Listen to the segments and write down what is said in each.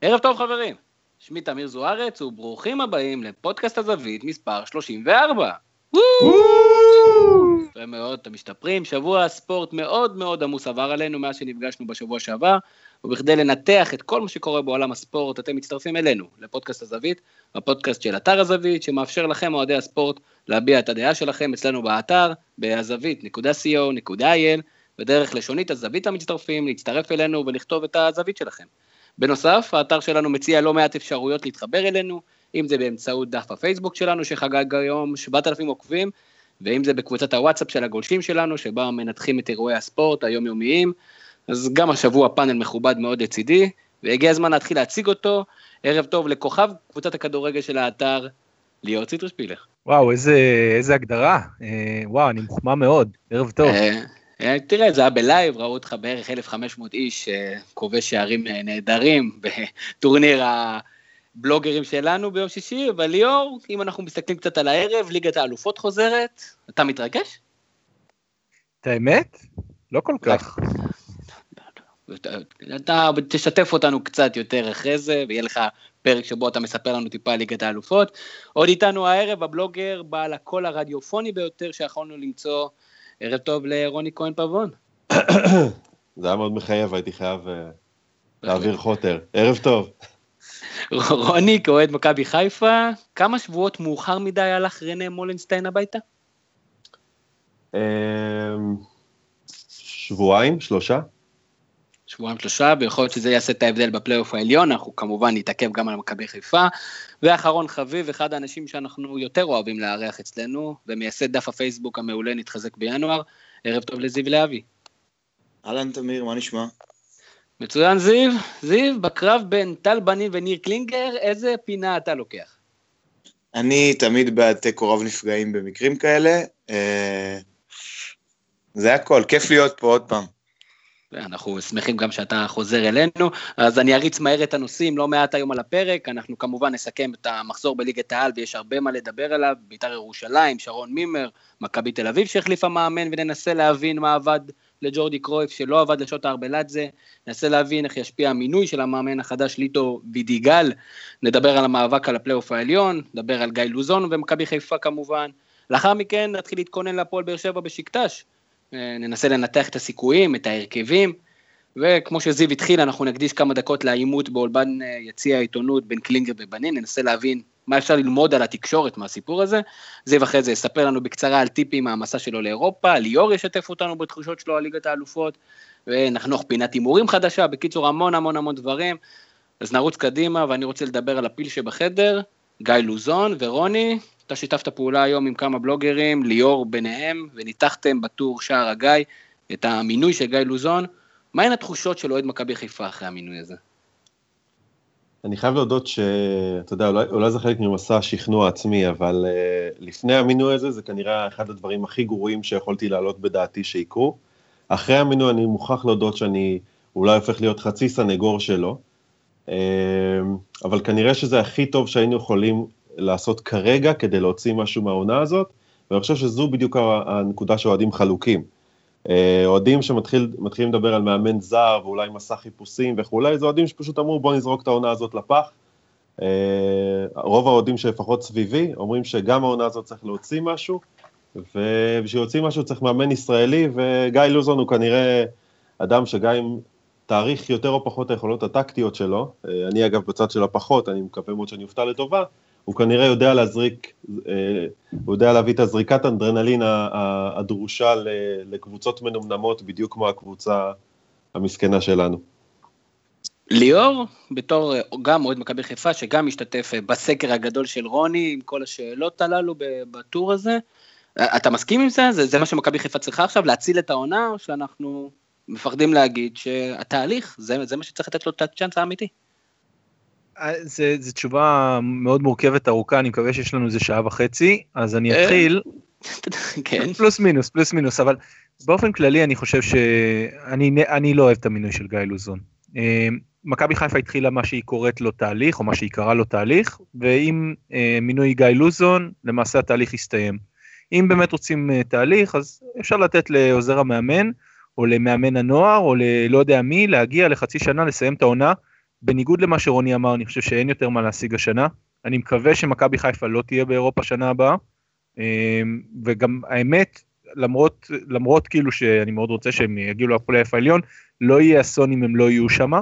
ערב טוב חברים, שמי תמיר זוארץ וברוכים הבאים לפודקאסט הזווית מספר 34. יפה מאוד, אתם משתפרים, שבוע ספורט מאוד מאוד עמוס עבר עלינו מאז שנפגשנו בשבוע שעבר, ובכדי לנתח את כל מה שקורה בעולם הספורט, אתם מצטרפים אלינו לפודקאסט הזווית, הפודקאסט של אתר הזווית, שמאפשר לכם, אוהדי הספורט, להביע את הדעה שלכם אצלנו באתר, בהזווית.co.il, ודרך לשונית הזווית המצטרפים, להצטרף אלינו ולכתוב את הזווית שלכם. בנוסף, האתר שלנו מציע לא מעט אפשרויות להתחבר אלינו, אם זה באמצעות דף הפייסבוק שלנו שחגג היום 7,000 עוקבים, ואם זה בקבוצת הוואטסאפ של הגולשים שלנו, שבה מנתחים את אירועי הספורט היומיומיים, אז גם השבוע פאנל מכובד מאוד לצידי, והגיע הזמן להתחיל להציג אותו. ערב טוב לכוכב קבוצת הכדורגל של האתר, ליאור ציטרושפילר. וואו, איזה, איזה הגדרה. אה, וואו, אני מוחמא מאוד. ערב טוב. אה, תראה, זה היה בלייב, ראו אותך בערך 1,500 איש, אה, כובש שערים אה, נהדרים בטורניר הבלוגרים שלנו ביום שישי, אבל ליאור, אם אנחנו מסתכלים קצת על הערב, ליגת האלופות חוזרת, אתה מתרגש? את האמת? לא כל כך. אתה תשתף אותנו קצת יותר אחרי זה, ויהיה לך פרק שבו אתה מספר לנו טיפה על ליגת האלופות. עוד איתנו הערב הבלוגר בעל הקול הרדיופוני ביותר שיכולנו למצוא. ערב טוב לרוני כהן פבון. זה היה מאוד מחייב, הייתי חייב אה, להעביר חוטר. ערב טוב. רוני, כאוהד מכבי חיפה, כמה שבועות מאוחר מדי הלך רנה מולנשטיין הביתה? אמ, שבועיים, שלושה. שבועיים שלושה, ויכול להיות שזה יעשה את ההבדל בפלייאוף העליון, אנחנו כמובן נתעכב גם על מכבי חיפה. ואחרון חביב, אחד האנשים שאנחנו יותר אוהבים לארח אצלנו, ומייסד דף הפייסבוק המעולה נתחזק בינואר, ערב טוב לזיו להבי. אהלן תמיר, מה נשמע? מצוין זיו, זיו, בקרב בין טל בנין וניר קלינגר, איזה פינה אתה לוקח? אני תמיד בעד תיקו רב נפגעים במקרים כאלה. אה, זה הכל, כיף להיות פה עוד פעם. אנחנו שמחים גם שאתה חוזר אלינו, אז אני אריץ מהר את הנושאים, לא מעט היום על הפרק, אנחנו כמובן נסכם את המחזור בליגת העל ויש הרבה מה לדבר עליו, בית"ר ירושלים, שרון מימר, מכבי תל אביב שהחליפה מאמן וננסה להבין מה עבד לג'ורדי קרויף שלא עבד לשוטה ארבלדזה, ננסה להבין איך ישפיע המינוי של המאמן החדש ליטו וידיגל, נדבר על המאבק על הפלייאוף העליון, נדבר על גיא לוזון ומכבי חיפה כמובן, לאחר מכן נתחיל להתכונן להפועל באר שבע בשיקטש, ננסה לנתח את הסיכויים, את ההרכבים, וכמו שזיו התחיל, אנחנו נקדיש כמה דקות לעימות באולפן אה, יציע העיתונות בין קלינגר ובנין, ננסה להבין מה אפשר ללמוד על התקשורת מהסיפור הזה. זיו אחרי זה יספר לנו בקצרה על טיפים מהמסע שלו לאירופה, ליאור ישתף אותנו בתחושות שלו על ליגת האלופות, ונחנוך פינת הימורים חדשה, בקיצור המון המון המון דברים. אז נרוץ קדימה, ואני רוצה לדבר על הפיל שבחדר, גיא לוזון ורוני, אתה שיתפת פעולה היום עם כמה בלוגרים, ליאור ביניהם, וניתחתם בטור שער הגיא את המינוי של גיא לוזון. מהן התחושות של אוהד מכבי חיפה אחרי המינוי הזה? אני חייב להודות שאתה יודע, אולי, אולי זה חלק ממסע השכנוע עצמי, אבל uh, לפני המינוי הזה זה כנראה אחד הדברים הכי גרועים שיכולתי להעלות בדעתי שיקרו. אחרי המינוי אני מוכרח להודות שאני אולי הופך להיות חצי סנגור שלו, uh, אבל כנראה שזה הכי טוב שהיינו יכולים לעשות כרגע כדי להוציא משהו מהעונה הזאת, ואני חושב שזו בדיוק הנקודה שאוהדים חלוקים. אה, אוהדים שמתחילים לדבר על מאמן זר ואולי מסע חיפושים וכולי, זה אוהדים שפשוט אמרו בוא נזרוק את העונה הזאת לפח. אה, רוב האוהדים שלפחות סביבי אומרים שגם העונה הזאת צריך להוציא משהו, ובשביל להוציא משהו צריך מאמן ישראלי, וגיא לוזון הוא כנראה אדם שגם אם תאריך יותר או פחות היכולות הטקטיות שלו, אה, אני אגב בצד של הפחות, אני מקווה מאוד שאני אופתע לטובה, הוא כנראה יודע להזריק, אה, הוא יודע להביא את הזריקת אנדרנלין הדרושה לקבוצות מנומנמות, בדיוק כמו הקבוצה המסכנה שלנו. ליאור, בתור אה, גם אוהד מכבי חיפה, שגם משתתף אה, בסקר הגדול של רוני, עם כל השאלות הללו בטור הזה, אתה מסכים עם זה? זה, זה מה שמכבי חיפה צריכה עכשיו, להציל את העונה, או שאנחנו מפחדים להגיד שהתהליך, זה, זה מה שצריך לתת לו את הצ'אנס האמיתי? זו תשובה מאוד מורכבת ארוכה, אני מקווה שיש לנו איזה שעה וחצי, אז אני אה, אתחיל. כן. פלוס מינוס, פלוס מינוס, אבל באופן כללי אני חושב שאני לא אוהב את המינוי של גיא לוזון. אה, מכבי חיפה התחילה מה שהיא קוראת לו תהליך, או מה שהיא קראה לו תהליך, ועם אה, מינוי גיא לוזון, למעשה התהליך הסתיים. אם באמת רוצים תהליך, אז אפשר לתת לעוזר המאמן, או למאמן הנוער, או ללא יודע מי, להגיע לחצי שנה, לסיים את העונה, בניגוד למה שרוני אמר, אני חושב שאין יותר מה להשיג השנה. אני מקווה שמכבי חיפה לא תהיה באירופה שנה הבאה. אמ, וגם האמת, למרות, למרות כאילו שאני מאוד רוצה שהם יגיעו לפלייאוף העליון, לא יהיה אסון אם הם לא יהיו שם.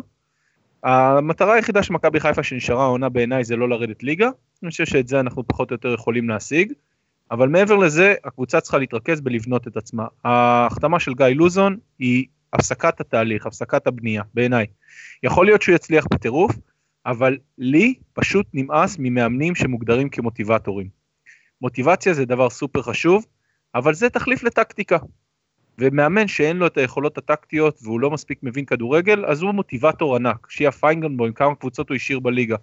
המטרה היחידה של מכבי חיפה שנשארה העונה בעיניי זה לא לרדת ליגה, אני חושב שאת זה אנחנו פחות או יותר יכולים להשיג, אבל מעבר לזה, הקבוצה צריכה להתרכז בלבנות את עצמה. ההחתמה של גיא לוזון היא הפסקת התהליך, הפסקת הבנייה, בעיניי. יכול להיות שהוא יצליח בטירוף, אבל לי פשוט נמאס ממאמנים שמוגדרים כמוטיבטורים. מוטיבציה זה דבר סופר חשוב, אבל זה תחליף לטקטיקה. ומאמן שאין לו את היכולות הטקטיות והוא לא מספיק מבין כדורגל, אז הוא מוטיבטור ענק. שיהיה פיינגנבוים, כמה קבוצות הוא השאיר בליגה.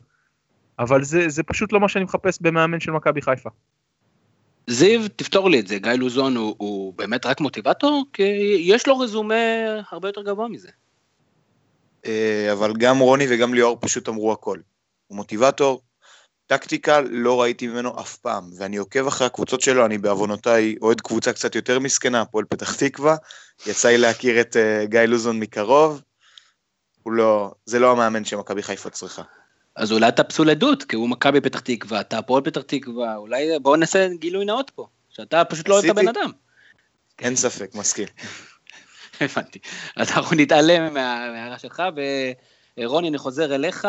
אבל זה, זה פשוט לא מה שאני מחפש במאמן של מכבי חיפה. זיו, תפתור לי את זה, גיא לוזון הוא, הוא באמת רק מוטיבטור? כי יש לו רזומה הרבה יותר גבוה מזה. אה, אבל גם רוני וגם ליאור פשוט אמרו הכל. הוא מוטיבטור, טקטיקה לא ראיתי ממנו אף פעם, ואני עוקב אחרי הקבוצות שלו, אני בעוונותיי אוהד קבוצה קצת יותר מסכנה, הפועל פתח תקווה, יצא לי להכיר את uh, גיא לוזון מקרוב, הוא לא, זה לא המאמן שמכבי חיפה צריכה. אז אולי אתה פסול עדות, כי הוא מכבי פתח תקווה, אתה הפועל פתח תקווה, אולי בואו נעשה גילוי נאות פה, שאתה פשוט לא אוהב את הבן אדם. אין ספק, מסכים. הבנתי. אז אנחנו נתעלם מההערה שלך, ורוני, אני חוזר אליך.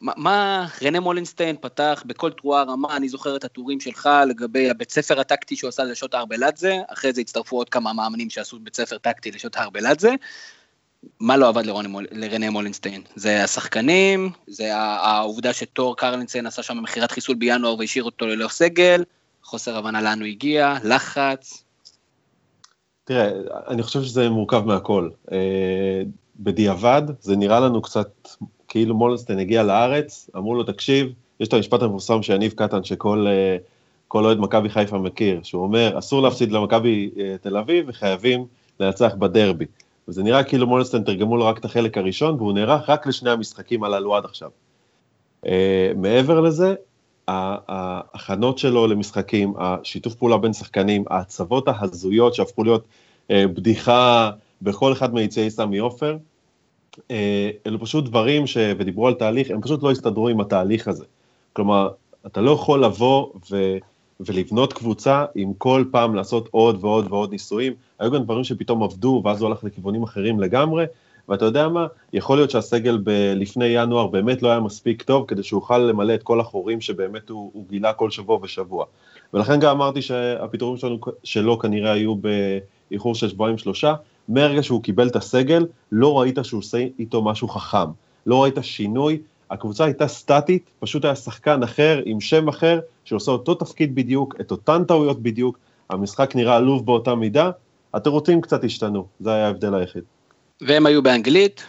מה, מה רנה מולינסטיין פתח בכל תרועה רמה, אני זוכר את הטורים שלך לגבי הבית ספר הטקטי שהוא עשה לשוטה ארבלדזה, אחרי זה הצטרפו עוד כמה מאמנים שעשו בית ספר טקטי לשוטה ארבלדזה. מה לא עבד לרוני, לרנה מולינסטיין? זה השחקנים, זה העובדה שטור קרלינסטיין עשה שם מכירת חיסול בינואר והשאיר אותו ללא סגל, חוסר הבנה לאן הוא הגיע, לחץ. תראה, אני חושב שזה מורכב מהכל. אה, בדיעבד, זה נראה לנו קצת כאילו מולנסטיין הגיע לארץ, אמרו לו, תקשיב, יש את המשפט המפורסם של יניב קטן, שכל אה, אוהד מכבי חיפה מכיר, שהוא אומר, אסור להפסיד למכבי אה, תל אביב וחייבים לנצח בדרבי. וזה נראה כאילו מולנסטיין תרגמו לו רק את החלק הראשון, והוא נערך רק לשני המשחקים הללו עד עכשיו. Uh, מעבר לזה, ההכנות שלו למשחקים, השיתוף פעולה בין שחקנים, ההצבות ההזויות שהפכו להיות uh, בדיחה בכל אחד מיציאי סמי עופר, אה, אלו פשוט דברים ש... ודיברו על תהליך, הם פשוט לא הסתדרו עם התהליך הזה. כלומר, אתה לא יכול לבוא ו... ולבנות קבוצה עם כל פעם לעשות עוד ועוד ועוד ניסויים. היו גם דברים שפתאום עבדו, ואז הוא הלך לכיוונים אחרים לגמרי, ואתה יודע מה, יכול להיות שהסגל ב- לפני ינואר באמת לא היה מספיק טוב כדי שהוא יוכל למלא את כל החורים שבאמת הוא, הוא גילה כל שבוע ושבוע. ולכן גם אמרתי שהפיטורים שלנו, שלו כנראה היו באיחור של שבועיים שלושה, מהרגע שהוא קיבל את הסגל, לא ראית שהוא עושה איתו משהו חכם. לא ראית שינוי, הקבוצה הייתה סטטית, פשוט היה שחקן אחר עם שם אחר, שעושה אותו תפקיד בדיוק, את אותן טעויות בדיוק, המשחק נראה עלוב באותה מידה, התירוצים קצת השתנו, זה היה ההבדל היחיד. והם היו באנגלית,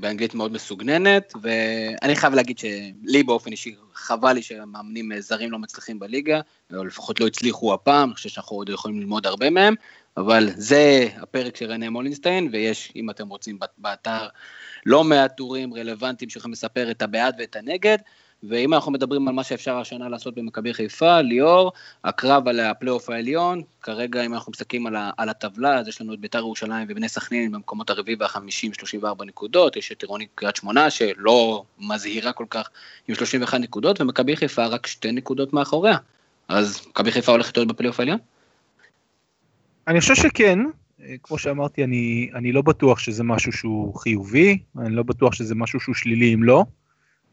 באנגלית מאוד מסוגננת, ואני חייב להגיד שלי באופן אישי חבל לי שמאמנים זרים לא מצליחים בליגה, או לפחות לא הצליחו הפעם, אני חושב שאנחנו עוד יכולים ללמוד הרבה מהם, אבל זה הפרק של רנה מולינסטיין, ויש, אם אתם רוצים, באתר לא מעט טורים רלוונטיים שיכולים לספר את הבעד ואת הנגד, ואם אנחנו מדברים על מה שאפשר השנה לעשות במכבי חיפה, ליאור, הקרב על הפלייאוף העליון, כרגע אם אנחנו מסתכלים על, על הטבלה, אז יש לנו את ביתר ירושלים ובני סכנין במקומות הרביעי והחמישים, 34 נקודות, יש את עירוני קריית שמונה שלא מזהירה כל כך עם 31 נקודות, ומכבי חיפה רק שתי נקודות מאחוריה. אז מכבי חיפה הולכת להיות בפלייאוף העליון? אני חושב שכן, כמו שאמרתי, אני, אני לא בטוח שזה משהו שהוא חיובי, אני לא בטוח שזה משהו שהוא שלילי אם לא,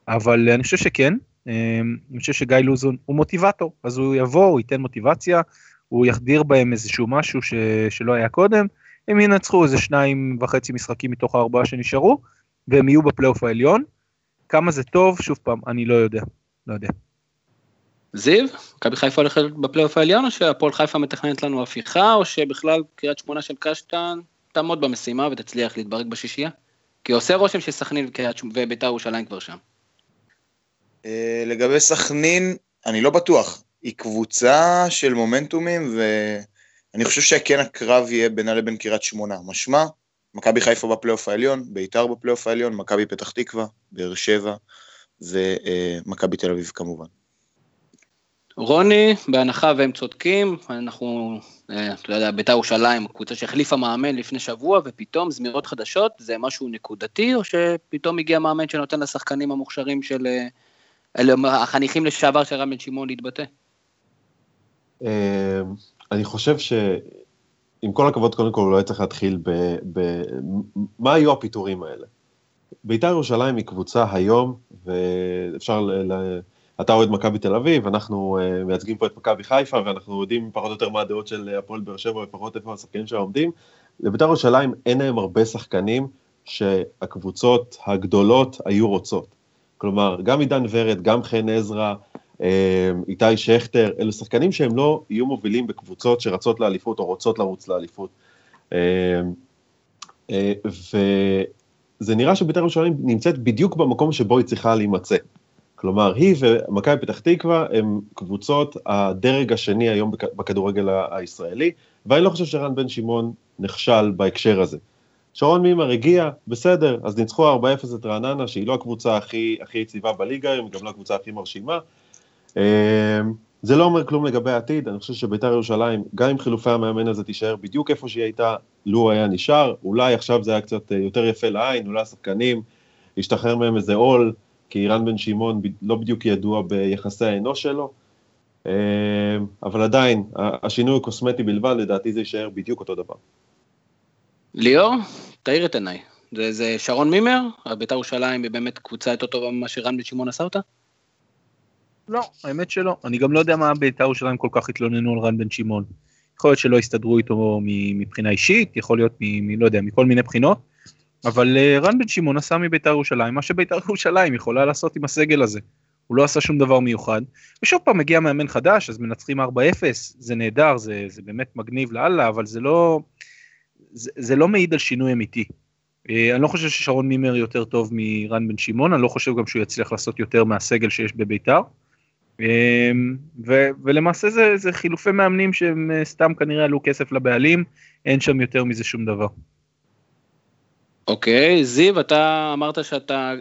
אבל אני חושב שכן, אני חושב שגיא לוזון הוא מוטיבטור, אז הוא יבוא, הוא ייתן מוטיבציה, הוא יחדיר בהם איזשהו משהו ש, שלא היה קודם, הם ינצחו איזה שניים וחצי משחקים מתוך הארבעה שנשארו, והם יהיו בפלייאוף העליון. כמה זה טוב, שוב פעם, אני לא יודע, לא יודע. זיו, מכבי חיפה הולכת בפלייאוף העליון, או שהפועל חיפה מתכננת לנו הפיכה, או שבכלל קריית שמונה של קשטן תעמוד במשימה ותצליח להתברג בשישייה? כי עושה רושם שסכנין וביתר ירושלים כבר שם. אה, לגבי סכנין, אני לא בטוח. היא קבוצה של מומנטומים, ואני חושב שכן הקרב יהיה בינה לבין קריית שמונה. משמע, מכבי חיפה בפלייאוף העליון, ביתר בפלייאוף העליון, מכבי פתח תקווה, באר שבע, ומכבי תל אביב כמובן. רוני, בהנחה והם צודקים, אנחנו, אה, אתה יודע, בית"ר ירושלים, קבוצה שהחליפה מאמן לפני שבוע, ופתאום זמירות חדשות, זה משהו נקודתי, או שפתאום הגיע מאמן שנותן לשחקנים המוכשרים של, אה, אלה החניכים לשעבר של רם בן שמעון להתבטא? אה, אני חושב שעם כל הכבוד, קודם כל, אולי צריך להתחיל ב... ב... מה היו הפיטורים האלה? בית"ר ירושלים היא קבוצה היום, ואפשר ל... אתה אוהד מכבי תל אביב, אנחנו uh, מייצגים פה את מכבי חיפה, ואנחנו יודעים פחות או יותר מה הדעות של הפועל באר שבע, ופחות איפה השחקנים שלה עומדים. לבית"ר ירושלים אין להם הרבה שחקנים שהקבוצות הגדולות היו רוצות. כלומר, גם עידן ורד, גם חן עזרא, אה, איתי שכטר, אלה שחקנים שהם לא יהיו מובילים בקבוצות שרצות לאליפות או רוצות לרוץ לאליפות. אה, וזה נראה שבית"ר ירושלים נמצאת בדיוק במקום שבו היא צריכה להימצא. כלומר, היא ומכבי פתח תקווה הם קבוצות הדרג השני היום בכדורגל הישראלי, ואני לא חושב שרן בן שמעון נכשל בהקשר הזה. שרון מימר הגיע, בסדר, אז ניצחו 4-0 את רעננה, שהיא לא הקבוצה הכי, הכי יציבה בליגה היום, היא גם לא הקבוצה הכי מרשימה. אמ, זה לא אומר כלום לגבי העתיד, אני חושב שביתר ירושלים, גם עם חילופי המאמן הזה, תישאר בדיוק איפה שהיא הייתה, לו היה נשאר, אולי עכשיו זה היה קצת אה, יותר יפה לעין, אולי השחקנים, ישתחרר מהם איזה עול, כי רן בן שמעון לא בדיוק ידוע ביחסי האנוש שלו, אמ, אבל עדיין, השינוי הוא קוסמטי בלבד, לדעתי זה יישאר בדיוק אותו דבר. ליאור, תאיר את עיניי. זה, זה שרון מימר? בית"ר ירושלים היא באמת קבוצה יותר טובה ממה שרן בן שמעון עשה אותה? לא, האמת שלא. אני גם לא יודע מה בית"ר ירושלים כל כך התלוננו על רן בן שמעון. יכול להיות שלא הסתדרו איתו מבחינה אישית, יכול להיות, מ, מ, לא יודע, מכל מיני בחינות, אבל uh, רן בן שמעון עשה מבית"ר ירושלים מה שבית"ר ירושלים יכולה לעשות עם הסגל הזה. הוא לא עשה שום דבר מיוחד. ושוב פעם מגיע מאמן חדש, אז מנצחים 4-0, זה נהדר, זה, זה באמת מגניב לאללה, אבל זה לא, זה, לא מעיד על שינוי אמיתי. אה, אני לא חושב ששרון מימר יותר טוב מרן בן שמעון, אני לא חושב גם שהוא יצליח לעשות יותר מהסגל שיש בביתר. אה, ו- ולמעשה זה, זה חילופי מאמנים שהם אה, סתם כנראה עלו כסף לבעלים, אין שם יותר מזה שום דבר. אוקיי, okay, זיו, אתה אמרת שאתה,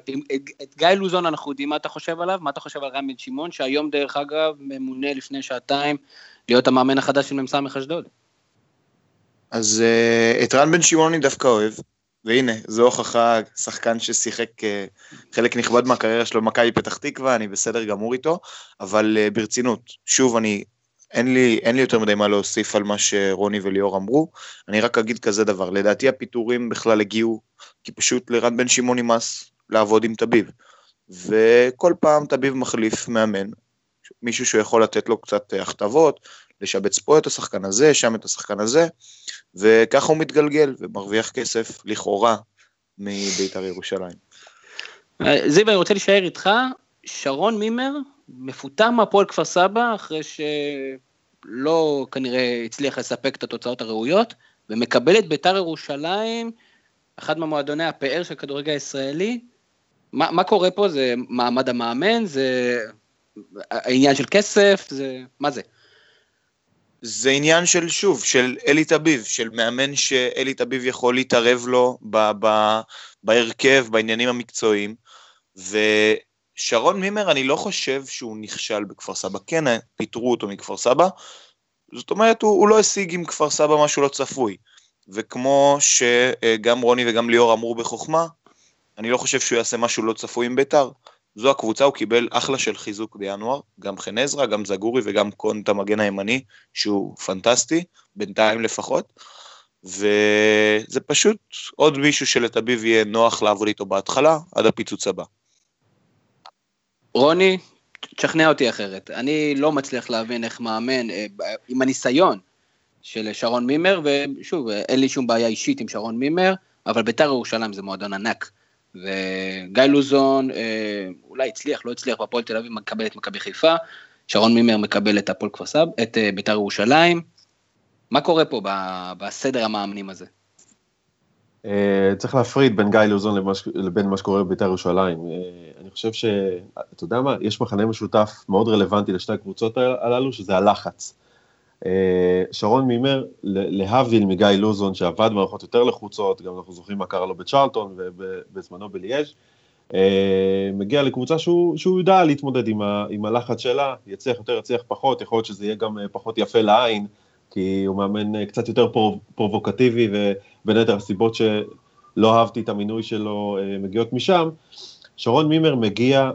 את גיא לוזון אנחנו יודעים מה אתה חושב עליו, מה אתה חושב על רן בן שמעון, שהיום דרך אגב ממונה לפני שעתיים להיות המאמן החדש של מ"ס אשדוד. אז uh, את רן בן שמעון אני דווקא אוהב, והנה, זו הוכחה, שחקן ששיחק uh, חלק נכבד מהקריירה שלו במכבי פתח תקווה, אני בסדר גמור איתו, אבל uh, ברצינות, שוב, אני, אין לי, אין לי יותר מדי מה להוסיף על מה שרוני וליאור אמרו, אני רק אגיד כזה דבר, לדעתי הפיטורים בכלל הגיעו, כי פשוט לרן בן שמעון נמאס לעבוד עם תביב, וכל פעם תביב מחליף מאמן, מישהו שיכול לתת לו קצת הכתבות, לשבץ פה את השחקן הזה, שם את השחקן הזה, וככה הוא מתגלגל ומרוויח כסף, לכאורה, מבית"ר ירושלים. זיו, אני רוצה להישאר איתך, שרון מימר מפוטר מהפועל כפר סבא, אחרי שלא כנראה הצליח לספק את התוצאות הראויות, ומקבל את בית"ר ירושלים, אחד ממועדוני הפאר של הכדורגל הישראלי. מה, מה קורה פה? זה מעמד המאמן? זה העניין של כסף? זה... מה זה? זה עניין של, שוב, של אלי תביב, של מאמן שאלי תביב יכול להתערב לו ב- ב- בהרכב, בעניינים המקצועיים, ושרון מימר, אני לא חושב שהוא נכשל בכפר סבא, כן, פיטרו אותו מכפר סבא, זאת אומרת, הוא, הוא לא השיג עם כפר סבא משהו לא צפוי, וכמו שגם רוני וגם ליאור אמרו בחוכמה, אני לא חושב שהוא יעשה משהו לא צפוי עם בית"ר, זו הקבוצה, הוא קיבל אחלה של חיזוק בינואר, גם חן עזרא, גם זגורי וגם קונט המגן הימני, שהוא פנטסטי, בינתיים לפחות. וזה פשוט עוד מישהו שלתביב יהיה נוח לעבוד איתו בהתחלה, עד הפיצוץ הבא. רוני, תשכנע אותי אחרת. אני לא מצליח להבין איך מאמן, אה, עם הניסיון של שרון מימר, ושוב, אין לי שום בעיה אישית עם שרון מימר, אבל בית"ר ירושלים זה מועדון ענק. וגיא לוזון אה, אולי הצליח, לא הצליח, בהפועל תל אביב מקבל את מכבי חיפה, שרון מימר מקבל את הפועל כפר סבא, את אה, בית"ר ירושלים. מה קורה פה בסדר המאמנים הזה? אה, צריך להפריד בין גיא לוזון לבין מה שקורה בבית"ר ירושלים. אני חושב ש... אתה יודע מה? יש מחנה משותף מאוד רלוונטי לשתי הקבוצות הללו, שזה הלחץ. אה, שרון מימר, להבדיל מגיא לוזון שעבד במערכות יותר לחוצות, גם אנחנו זוכרים מה קרה לו בצ'רלטון ובזמנו בליאז', מגיע לקבוצה שהוא, שהוא יודע להתמודד עם, ה, עם הלחץ שלה, יצליח יותר, יצליח פחות, יכול להיות שזה יהיה גם פחות יפה לעין, כי הוא מאמן קצת יותר פרו, פרובוקטיבי, ובין היתר הסיבות שלא אהבתי את המינוי שלו מגיעות משם. שרון מימר מגיע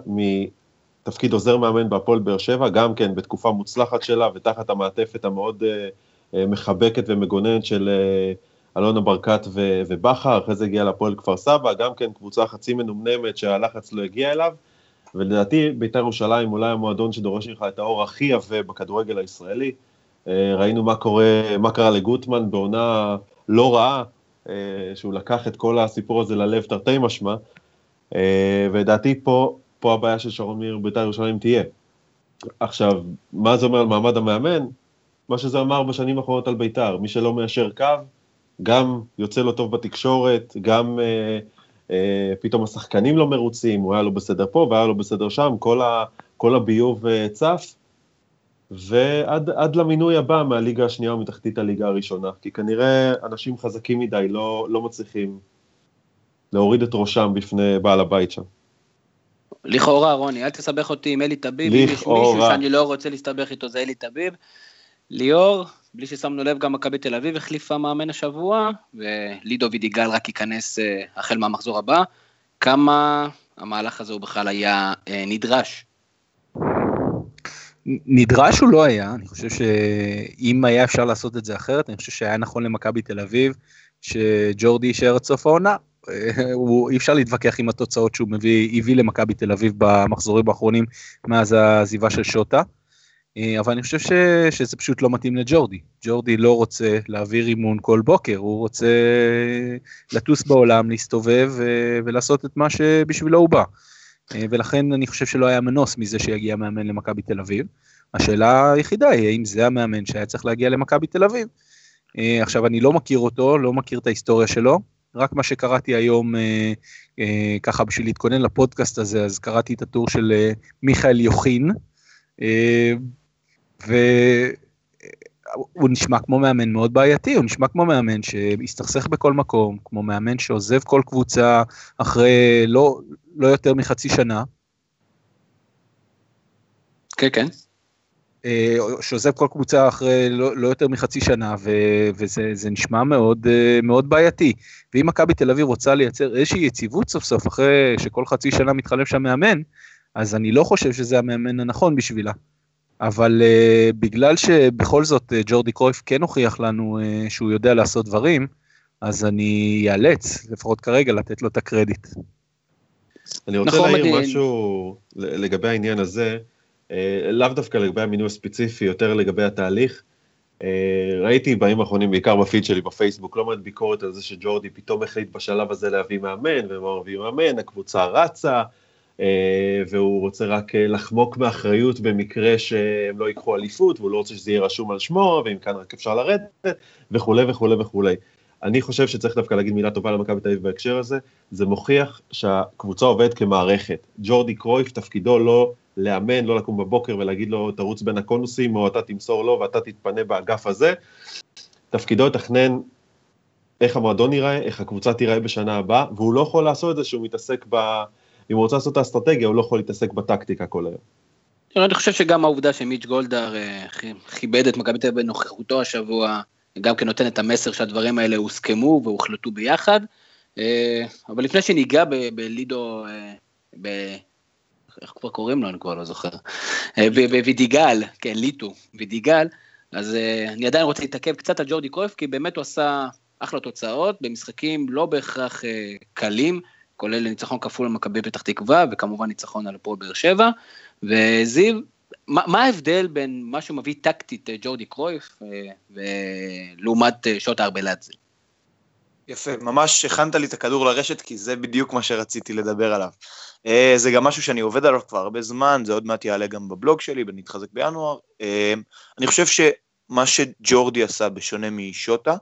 מתפקיד עוזר מאמן בהפועל באר שבע, גם כן בתקופה מוצלחת שלה ותחת המעטפת המאוד uh, uh, מחבקת ומגוננת של uh, אלונה ברקת ובכר, אחרי זה הגיע לפועל כפר סבא, גם כן קבוצה חצי מנומנמת שהלחץ לא הגיע אליו, ולדעתי בית"ר ירושלים אולי המועדון שדורש ממך את האור הכי עבה בכדורגל הישראלי. ראינו מה קורה, מה קרה לגוטמן בעונה לא רעה, שהוא לקח את כל הסיפור הזה ללב תרתי משמע, אה, ולדעתי פה, פה הבעיה של שרון מאיר בית"ר ירושלים תהיה. עכשיו, מה זה אומר על מעמד המאמן? מה שזה אמר בשנים האחרונות על בית"ר, מי שלא מיישר קו, גם יוצא לו טוב בתקשורת, גם אה, אה, פתאום השחקנים לא מרוצים, הוא היה לו בסדר פה והיה לו בסדר שם, כל, ה, כל הביוב אה, צף, ועד למינוי הבא מהליגה השנייה ומתחתית הליגה הראשונה, כי כנראה אנשים חזקים מדי לא, לא מצליחים להוריד את ראשם בפני בעל הבית שם. לכאורה, רוני, אל תסבך אותי עם אלי טביב, אם יש מישהו שאני לא רוצה להסתבך איתו זה אלי טביב. ליאור, בלי ששמנו לב, גם מכבי תל אביב החליפה מאמן השבוע, ולידו וידיגל רק ייכנס uh, החל מהמחזור הבא. כמה המהלך הזה הוא בכלל היה uh, נדרש? נדרש הוא לא היה, אני חושב שאם היה אפשר לעשות את זה אחרת, אני חושב שהיה נכון למכבי תל אביב, שג'ורדי יישאר עד סוף העונה, הוא, אי אפשר להתווכח עם התוצאות שהוא מביא, הביא למכבי תל אביב במחזורים האחרונים מאז העזיבה של שוטה. אה, אבל אני חושב ש, שזה פשוט לא מתאים לג'ורדי. ג'ורדי לא רוצה להעביר אימון כל בוקר, הוא רוצה לטוס בעולם, להסתובב אה, ולעשות את מה שבשבילו הוא בא. אה, ולכן אני חושב שלא היה מנוס מזה שיגיע מאמן למכבי תל אביב. השאלה היחידה היא האם זה המאמן שהיה צריך להגיע למכבי תל אביב. עכשיו אני לא מכיר אותו, לא מכיר את ההיסטוריה שלו, רק מה שקראתי היום, אה, אה, ככה בשביל להתכונן לפודקאסט הזה, אז קראתי את הטור של אה, מיכאל יוחין, אה, והוא נשמע כמו מאמן מאוד בעייתי, הוא נשמע כמו מאמן שהסתכסך בכל מקום, כמו מאמן שעוזב כל קבוצה אחרי לא, לא יותר מחצי שנה. כן, כן. אה, שעוזב כל קבוצה אחרי לא, לא יותר מחצי שנה, ו, וזה נשמע מאוד, אה, מאוד בעייתי. ואם מכבי תל אביב רוצה לייצר איזושהי יציבות סוף סוף, אחרי שכל חצי שנה מתחלף שם מאמן, אז אני לא חושב שזה המאמן הנכון בשבילה. אבל uh, בגלל שבכל זאת uh, ג'ורדי קרויף כן הוכיח לנו uh, שהוא יודע לעשות דברים, אז אני אאלץ, לפחות כרגע, לתת לו את הקרדיט. אני רוצה נכון, להעיר משהו לגבי העניין הזה. אה, לאו דווקא לגבי המינוי הספציפי, יותר לגבי התהליך. אה, ראיתי בימים האחרונים, בעיקר בפיד שלי בפייסבוק, לא מעט ביקורת על זה שג'ורדי פתאום החליט בשלב הזה להביא מאמן, ומה מביא מאמן, הקבוצה רצה, אה, והוא רוצה רק לחמוק מאחריות במקרה שהם לא ייקחו אליפות, והוא לא רוצה שזה יהיה רשום על שמו, ואם כאן רק אפשר לרדת, וכולי וכולי וכולי. אני חושב שצריך דווקא להגיד מילה טובה למכבי תל אביב בהקשר הזה, זה מוכיח שהקבוצה עובדת כמערכת. ג'ורדי קרויף, תפקידו לא לאמן, לא לקום בבוקר ולהגיד לו, תרוץ בין הקונוסים, או אתה תמסור לו ואתה תתפנה באגף הזה. תפקידו לתכנן איך המועדון ייראה, איך הקבוצה תיראה בשנה הבאה, והוא לא יכול לעשות את זה שהוא מתעסק ב... אם הוא רוצה לעשות את האסטרטגיה, הוא לא יכול להתעסק בטקטיקה כל היום. אני חושב שגם העובדה שמיץ' גולדהר אה, כיבד את מכבי תל אביב בנוכחותו השבוע, גם כן נותן את המסר שהדברים האלה הוסכמו והוחלטו ביחד. אה, אבל לפני שניגע בלידו, אה, איך כבר קוראים לו, אני כבר לא זוכר. אה, ווידיגל, כן, ליטו, וידיגל, אז אה, אני עדיין רוצה להתעכב קצת על ג'ורדי קרויף, כי באמת הוא עשה אחלה תוצאות במשחקים לא בהכרח אה, קלים, כולל ניצחון כפול למכבי פתח תקווה, וכמובן ניצחון על הפועל באר שבע. וזיו, מה, ההבדל בין מה שמביא טקטית ג'ורדי קרויף ולעומת שוטה ארבלדזה? יפה, ממש הכנת לי את הכדור לרשת, כי זה בדיוק מה שרציתי לדבר עליו. אה, זה גם משהו שאני עובד עליו כבר הרבה זמן, זה עוד מעט יעלה גם בבלוג שלי, ונתחזק בינואר. אה, אני חושב שמה שג'ורדי עשה, בשונה משוטה,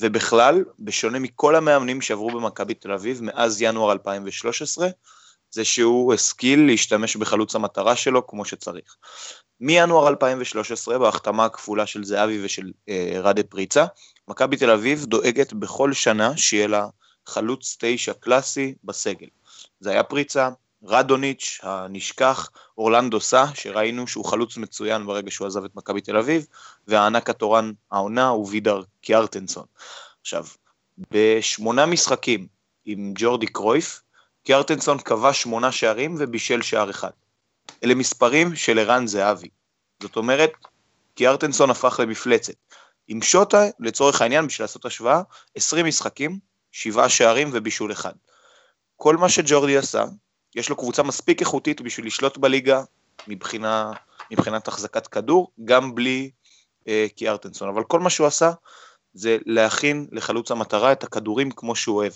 ובכלל, בשונה מכל המאמנים שעברו במכבי תל אביב מאז ינואר 2013, זה שהוא השכיל להשתמש בחלוץ המטרה שלו כמו שצריך. מינואר 2013, בהחתמה הכפולה של זהבי ושל אה, רדה פריצה, מכבי תל אביב דואגת בכל שנה שיהיה לה חלוץ תשע קלאסי בסגל. זה היה פריצה, רדוניץ' הנשכח, אורלנדו סא, שראינו שהוא חלוץ מצוין ברגע שהוא עזב את מכבי תל אביב, והענק התורן העונה הוא וידר קיארטנסון. עכשיו, בשמונה משחקים עם ג'ורדי קרויף, קיארטנסון כבש שמונה שערים ובישל שער אחד. אלה מספרים של ערן זהבי. זאת אומרת, קיארטנסון הפך למפלצת. עם שוטה, לצורך העניין, בשביל לעשות השוואה, 20 משחקים, שבעה שערים ובישול אחד. כל מה שג'ורדי עשה, יש לו קבוצה מספיק איכותית בשביל לשלוט בליגה מבחינה, מבחינת החזקת כדור, גם בלי אה, קיארטנסון, אבל כל מה שהוא עשה זה להכין לחלוץ המטרה את הכדורים כמו שהוא אוהב,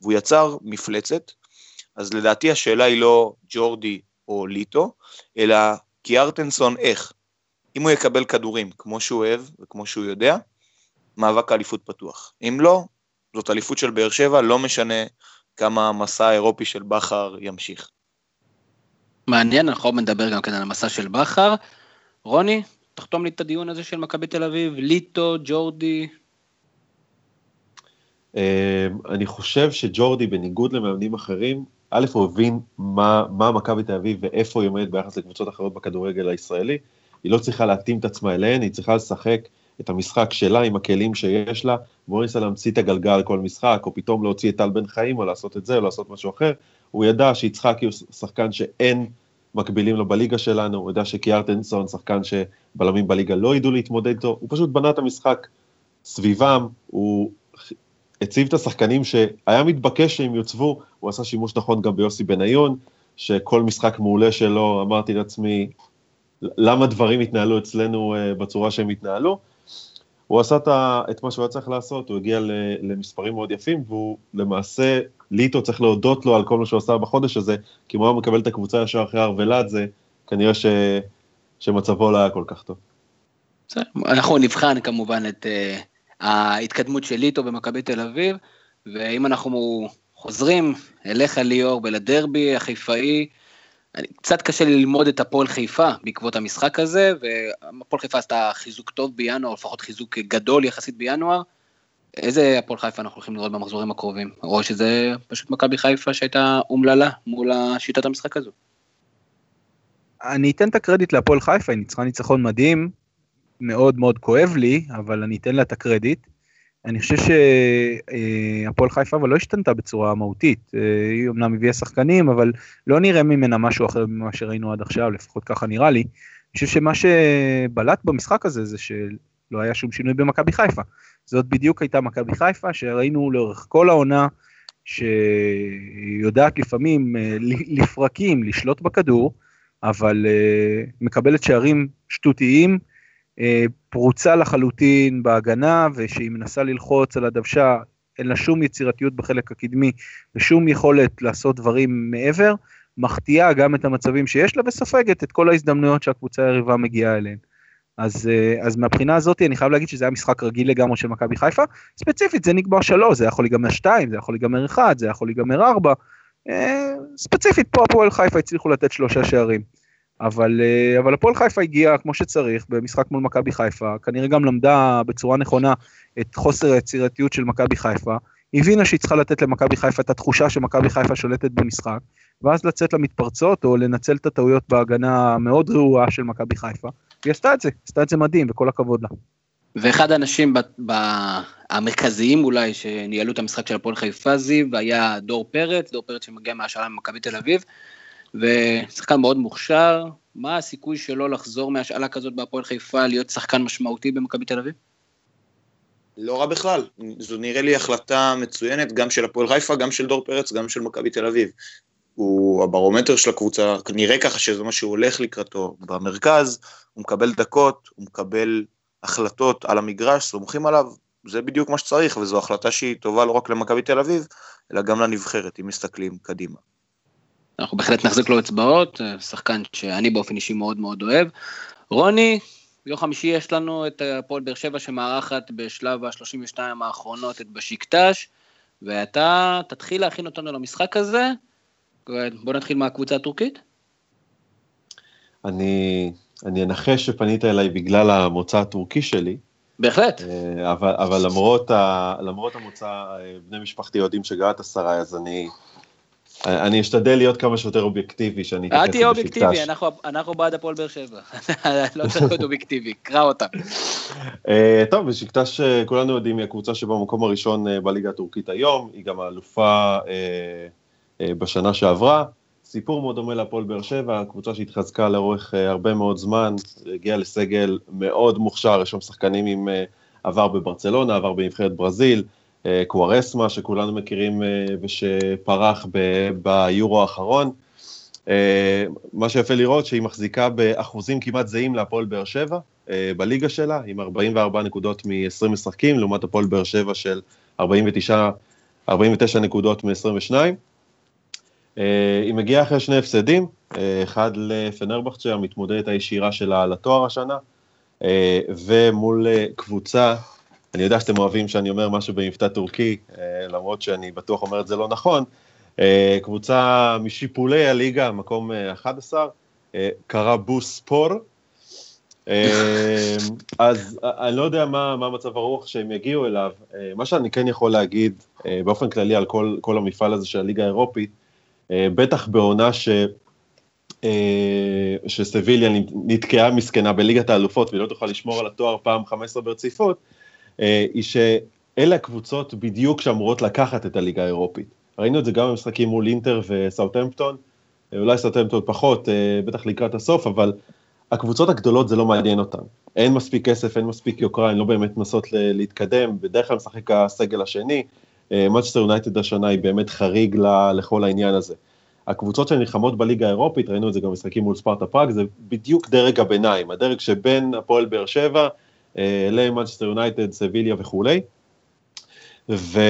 והוא יצר מפלצת, אז לדעתי השאלה היא לא ג'ורדי או ליטו, אלא קיארטנסון איך. אם הוא יקבל כדורים כמו שהוא אוהב וכמו שהוא יודע, מאבק האליפות פתוח. אם לא, זאת אליפות של באר שבע, לא משנה כמה המסע האירופי של בכר ימשיך. מעניין, אנחנו נדבר גם כן על המסע של בכר. רוני, תחתום לי את הדיון הזה של מכבי תל אביב, ליטו, ג'ורדי. אה, אני חושב שג'ורדי, בניגוד למאמנים אחרים, א', הוא הבין מה, מה מכבי תל אביב ואיפה היא עומדת ביחס לקבוצות אחרות בכדורגל הישראלי. היא לא צריכה להתאים את עצמה אליהן, היא צריכה לשחק את המשחק שלה עם הכלים שיש לה, בוא ניסה להמציא את הגלגל כל משחק, או פתאום להוציא את טל בן חיים, או לעשות את זה, או לעשות משהו אחר. הוא ידע שיצחקי הוא שחקן שאין מקבילים לו בליגה שלנו, הוא ידע שקיארטנסון שחקן שבלמים בליגה לא ידעו להתמודד איתו, הוא פשוט בנה את המשחק סביבם, הוא הציב את השחקנים שהיה מתבקש שהם יוצבו, הוא עשה שימוש נכון גם ביוסי בניון, שכל משחק מעולה שלו, אמרתי לעצמי, למה דברים התנהלו אצלנו אה, בצורה שהם התנהלו. הוא עשה את מה שהוא היה צריך לעשות, הוא הגיע למספרים מאוד יפים, והוא למעשה, ליטו צריך להודות לו על כל מה שהוא עשה בחודש הזה, כי אם הוא היה מקבל את הקבוצה ישר אחרי ארוולדזה, כנראה ש, שמצבו לא היה כל כך טוב. אנחנו נבחן כמובן את uh, ההתקדמות של ליטו במכבי תל אביב, ואם אנחנו חוזרים אליך ליאור ולדרבי החיפאי, קצת קשה לי ללמוד את הפועל חיפה בעקבות המשחק הזה, והפועל חיפה עשתה חיזוק טוב בינואר, לפחות חיזוק גדול יחסית בינואר. איזה הפועל חיפה אנחנו הולכים לראות במחזורים הקרובים? או שזה פשוט מכבי חיפה שהייתה אומללה מול שיטת המשחק הזו? אני אתן את הקרדיט להפועל חיפה, היא ניצחה ניצחון מדהים, מאוד מאוד כואב לי, אבל אני אתן לה את הקרדיט. אני חושב שהפועל חיפה אבל לא השתנתה בצורה מהותית, אה, היא אמנם הביאה שחקנים, אבל לא נראה ממנה משהו אחר ממה שראינו עד עכשיו, לפחות ככה נראה לי. אני חושב שמה שבלט במשחק הזה זה שלא היה שום שינוי במכבי חיפה. זאת בדיוק הייתה מכבי חיפה, שראינו לאורך כל העונה, שיודעת לפעמים אה, לפרקים לשלוט בכדור, אבל אה, מקבלת שערים שטותיים, פרוצה לחלוטין בהגנה, ושהיא מנסה ללחוץ על הדוושה, אין לה שום יצירתיות בחלק הקדמי ושום יכולת לעשות דברים מעבר, מחטיאה גם את המצבים שיש לה וסופגת את כל ההזדמנויות שהקבוצה היריבה מגיעה אליהן. אז, אה, אז מהבחינה הזאת אני חייב להגיד שזה היה משחק רגיל לגמרי של מכבי חיפה, ספציפית זה נגמר שלוש, זה יכול להיגמר שתיים, זה יכול להיגמר אחד, זה יכול להיגמר ארבע, אה, ספציפית פה הפועל חיפה הצליחו לתת שלושה שערים. אבל, אה, אבל הפועל חיפה הגיעה כמו שצריך במשחק מול מכבי חיפה, כנראה גם למדה בצורה נכונה את חוסר היצירתיות של מכבי חיפה, הבינה שהיא צריכה לתת למכבי חיפה את התחושה שמכבי חיפה שולטת במשחק, ואז לצאת למתפרצות או לנצל את הטעויות בהגנה המאוד רעועה של מכבי חיפה, והיא עשתה את זה, עשתה את זה מדהים וכל הכבוד לה. ואחד האנשים ב- ב- המרכזיים אולי שניהלו את המשחק של הפועל חיפה זיו היה דור פרץ, דור פרץ שמגיע מהשאלה ממכבי תל אביב, ושחקן מאוד מוכשר, מה הסיכוי שלו לחזור מהשאלה כזאת בהפועל חיפה, להיות שחקן משמעותי במכבי תל אביב? לא רע בכלל, זו נראה לי החלטה מצוינת, גם של הפועל חיפה, גם של דור פרץ, גם של מכבי תל אביב. הוא הברומטר של הקבוצה, נראה ככה שזה מה שהוא הולך לקראתו במרכז, הוא מקבל דקות, הוא מקבל החלטות על המגרש, סומכים עליו, זה בדיוק מה שצריך, וזו החלטה שהיא טובה לא רק למכבי תל אביב, אלא גם לנבחרת, אם מסתכלים קדימה. אנחנו בהחלט נחזיק לו אצבעות, שחקן שאני באופן אישי מאוד מאוד אוהב. רוני, ביום חמישי יש לנו את הפועל באר שבע שמארחת בשלב ה-32 האחרונות את בשיקטש, ואתה תתחיל להכין אותנו למשחק הזה. בוא נתחיל מהקבוצה הטורקית. אני, אני אנחש שפנית אליי בגלל המוצא הטורקי שלי. בהחלט. אה, אבל, אבל למרות, ה, למרות המוצא, אה, בני משפחתי יודעים שגרת עשרה, אז אני אני אשתדל להיות כמה שיותר אובייקטיבי, שאני אתייחס אל תהיה אובייקטיבי, אנחנו בעד הפועל באר שבע. לא צריך להיות אובייקטיבי, קרא אותה. אה, טוב, בשקטש כולנו יודעים, היא הקבוצה שבמקום הראשון בליגה הטורקית היום, היא גם האלופה בשנה שעברה. סיפור מאוד דומה להפועל באר שבע, קבוצה שהתחזקה לאורך הרבה מאוד זמן, הגיעה לסגל מאוד מוכשר, יש שם שחקנים עם עבר בברצלונה, עבר בנבחרת ברזיל, אה, קוארסמה, שכולנו מכירים אה, ושפרח ביורו האחרון. אה, מה שיפה לראות שהיא מחזיקה באחוזים כמעט זהים להפועל באר שבע בליגה שלה, עם 44 נקודות מ-20 משחקים, לעומת הפועל באר שבע של 49, 49 נקודות מ-22. היא מגיעה אחרי שני הפסדים, אחד לפנרבכצ'ה, המתמודדת הישירה שלה לתואר השנה, ומול קבוצה אני יודע שאתם אוהבים שאני אומר משהו במבטא טורקי, אה, למרות שאני בטוח אומר את זה לא נכון. אה, קבוצה משיפולי הליגה, מקום 11, אה, קרא בוס ספור. אז אני לא יודע מה, מה מצב הרוח שהם יגיעו אליו. מה שאני כן יכול להגיד באופן כללי על כל, כל המפעל הזה של הליגה האירופית, בטח בעונה ש... שסביליה נתקעה מסכנה בליגת האלופות והיא לא תוכל לשמור על התואר פעם 15 ברציפות, היא שאלה הקבוצות בדיוק שאמורות לקחת את הליגה האירופית. ראינו את זה גם במשחקים מול אינטר וסאוטהמפטון, אה, אולי סאוטהמפטון פחות, אה, בטח לקראת הסוף, אבל הקבוצות הגדולות זה לא מעניין אותן. אין מספיק כסף, אין מספיק יוקרה, הן לא באמת מנסות להתקדם, בדרך כלל משחק הסגל השני. מנצ'סטר יונייטד השנה היא באמת חריג לכל העניין הזה. הקבוצות שנלחמות בליגה האירופית, ראינו את זה גם במשחקים מול ספרטה פראג, זה בדיוק דרג הביניים, הדרג שבין הפועל באר שבע אה, למנצ'סטר יונייטד, סביליה וכולי. ו,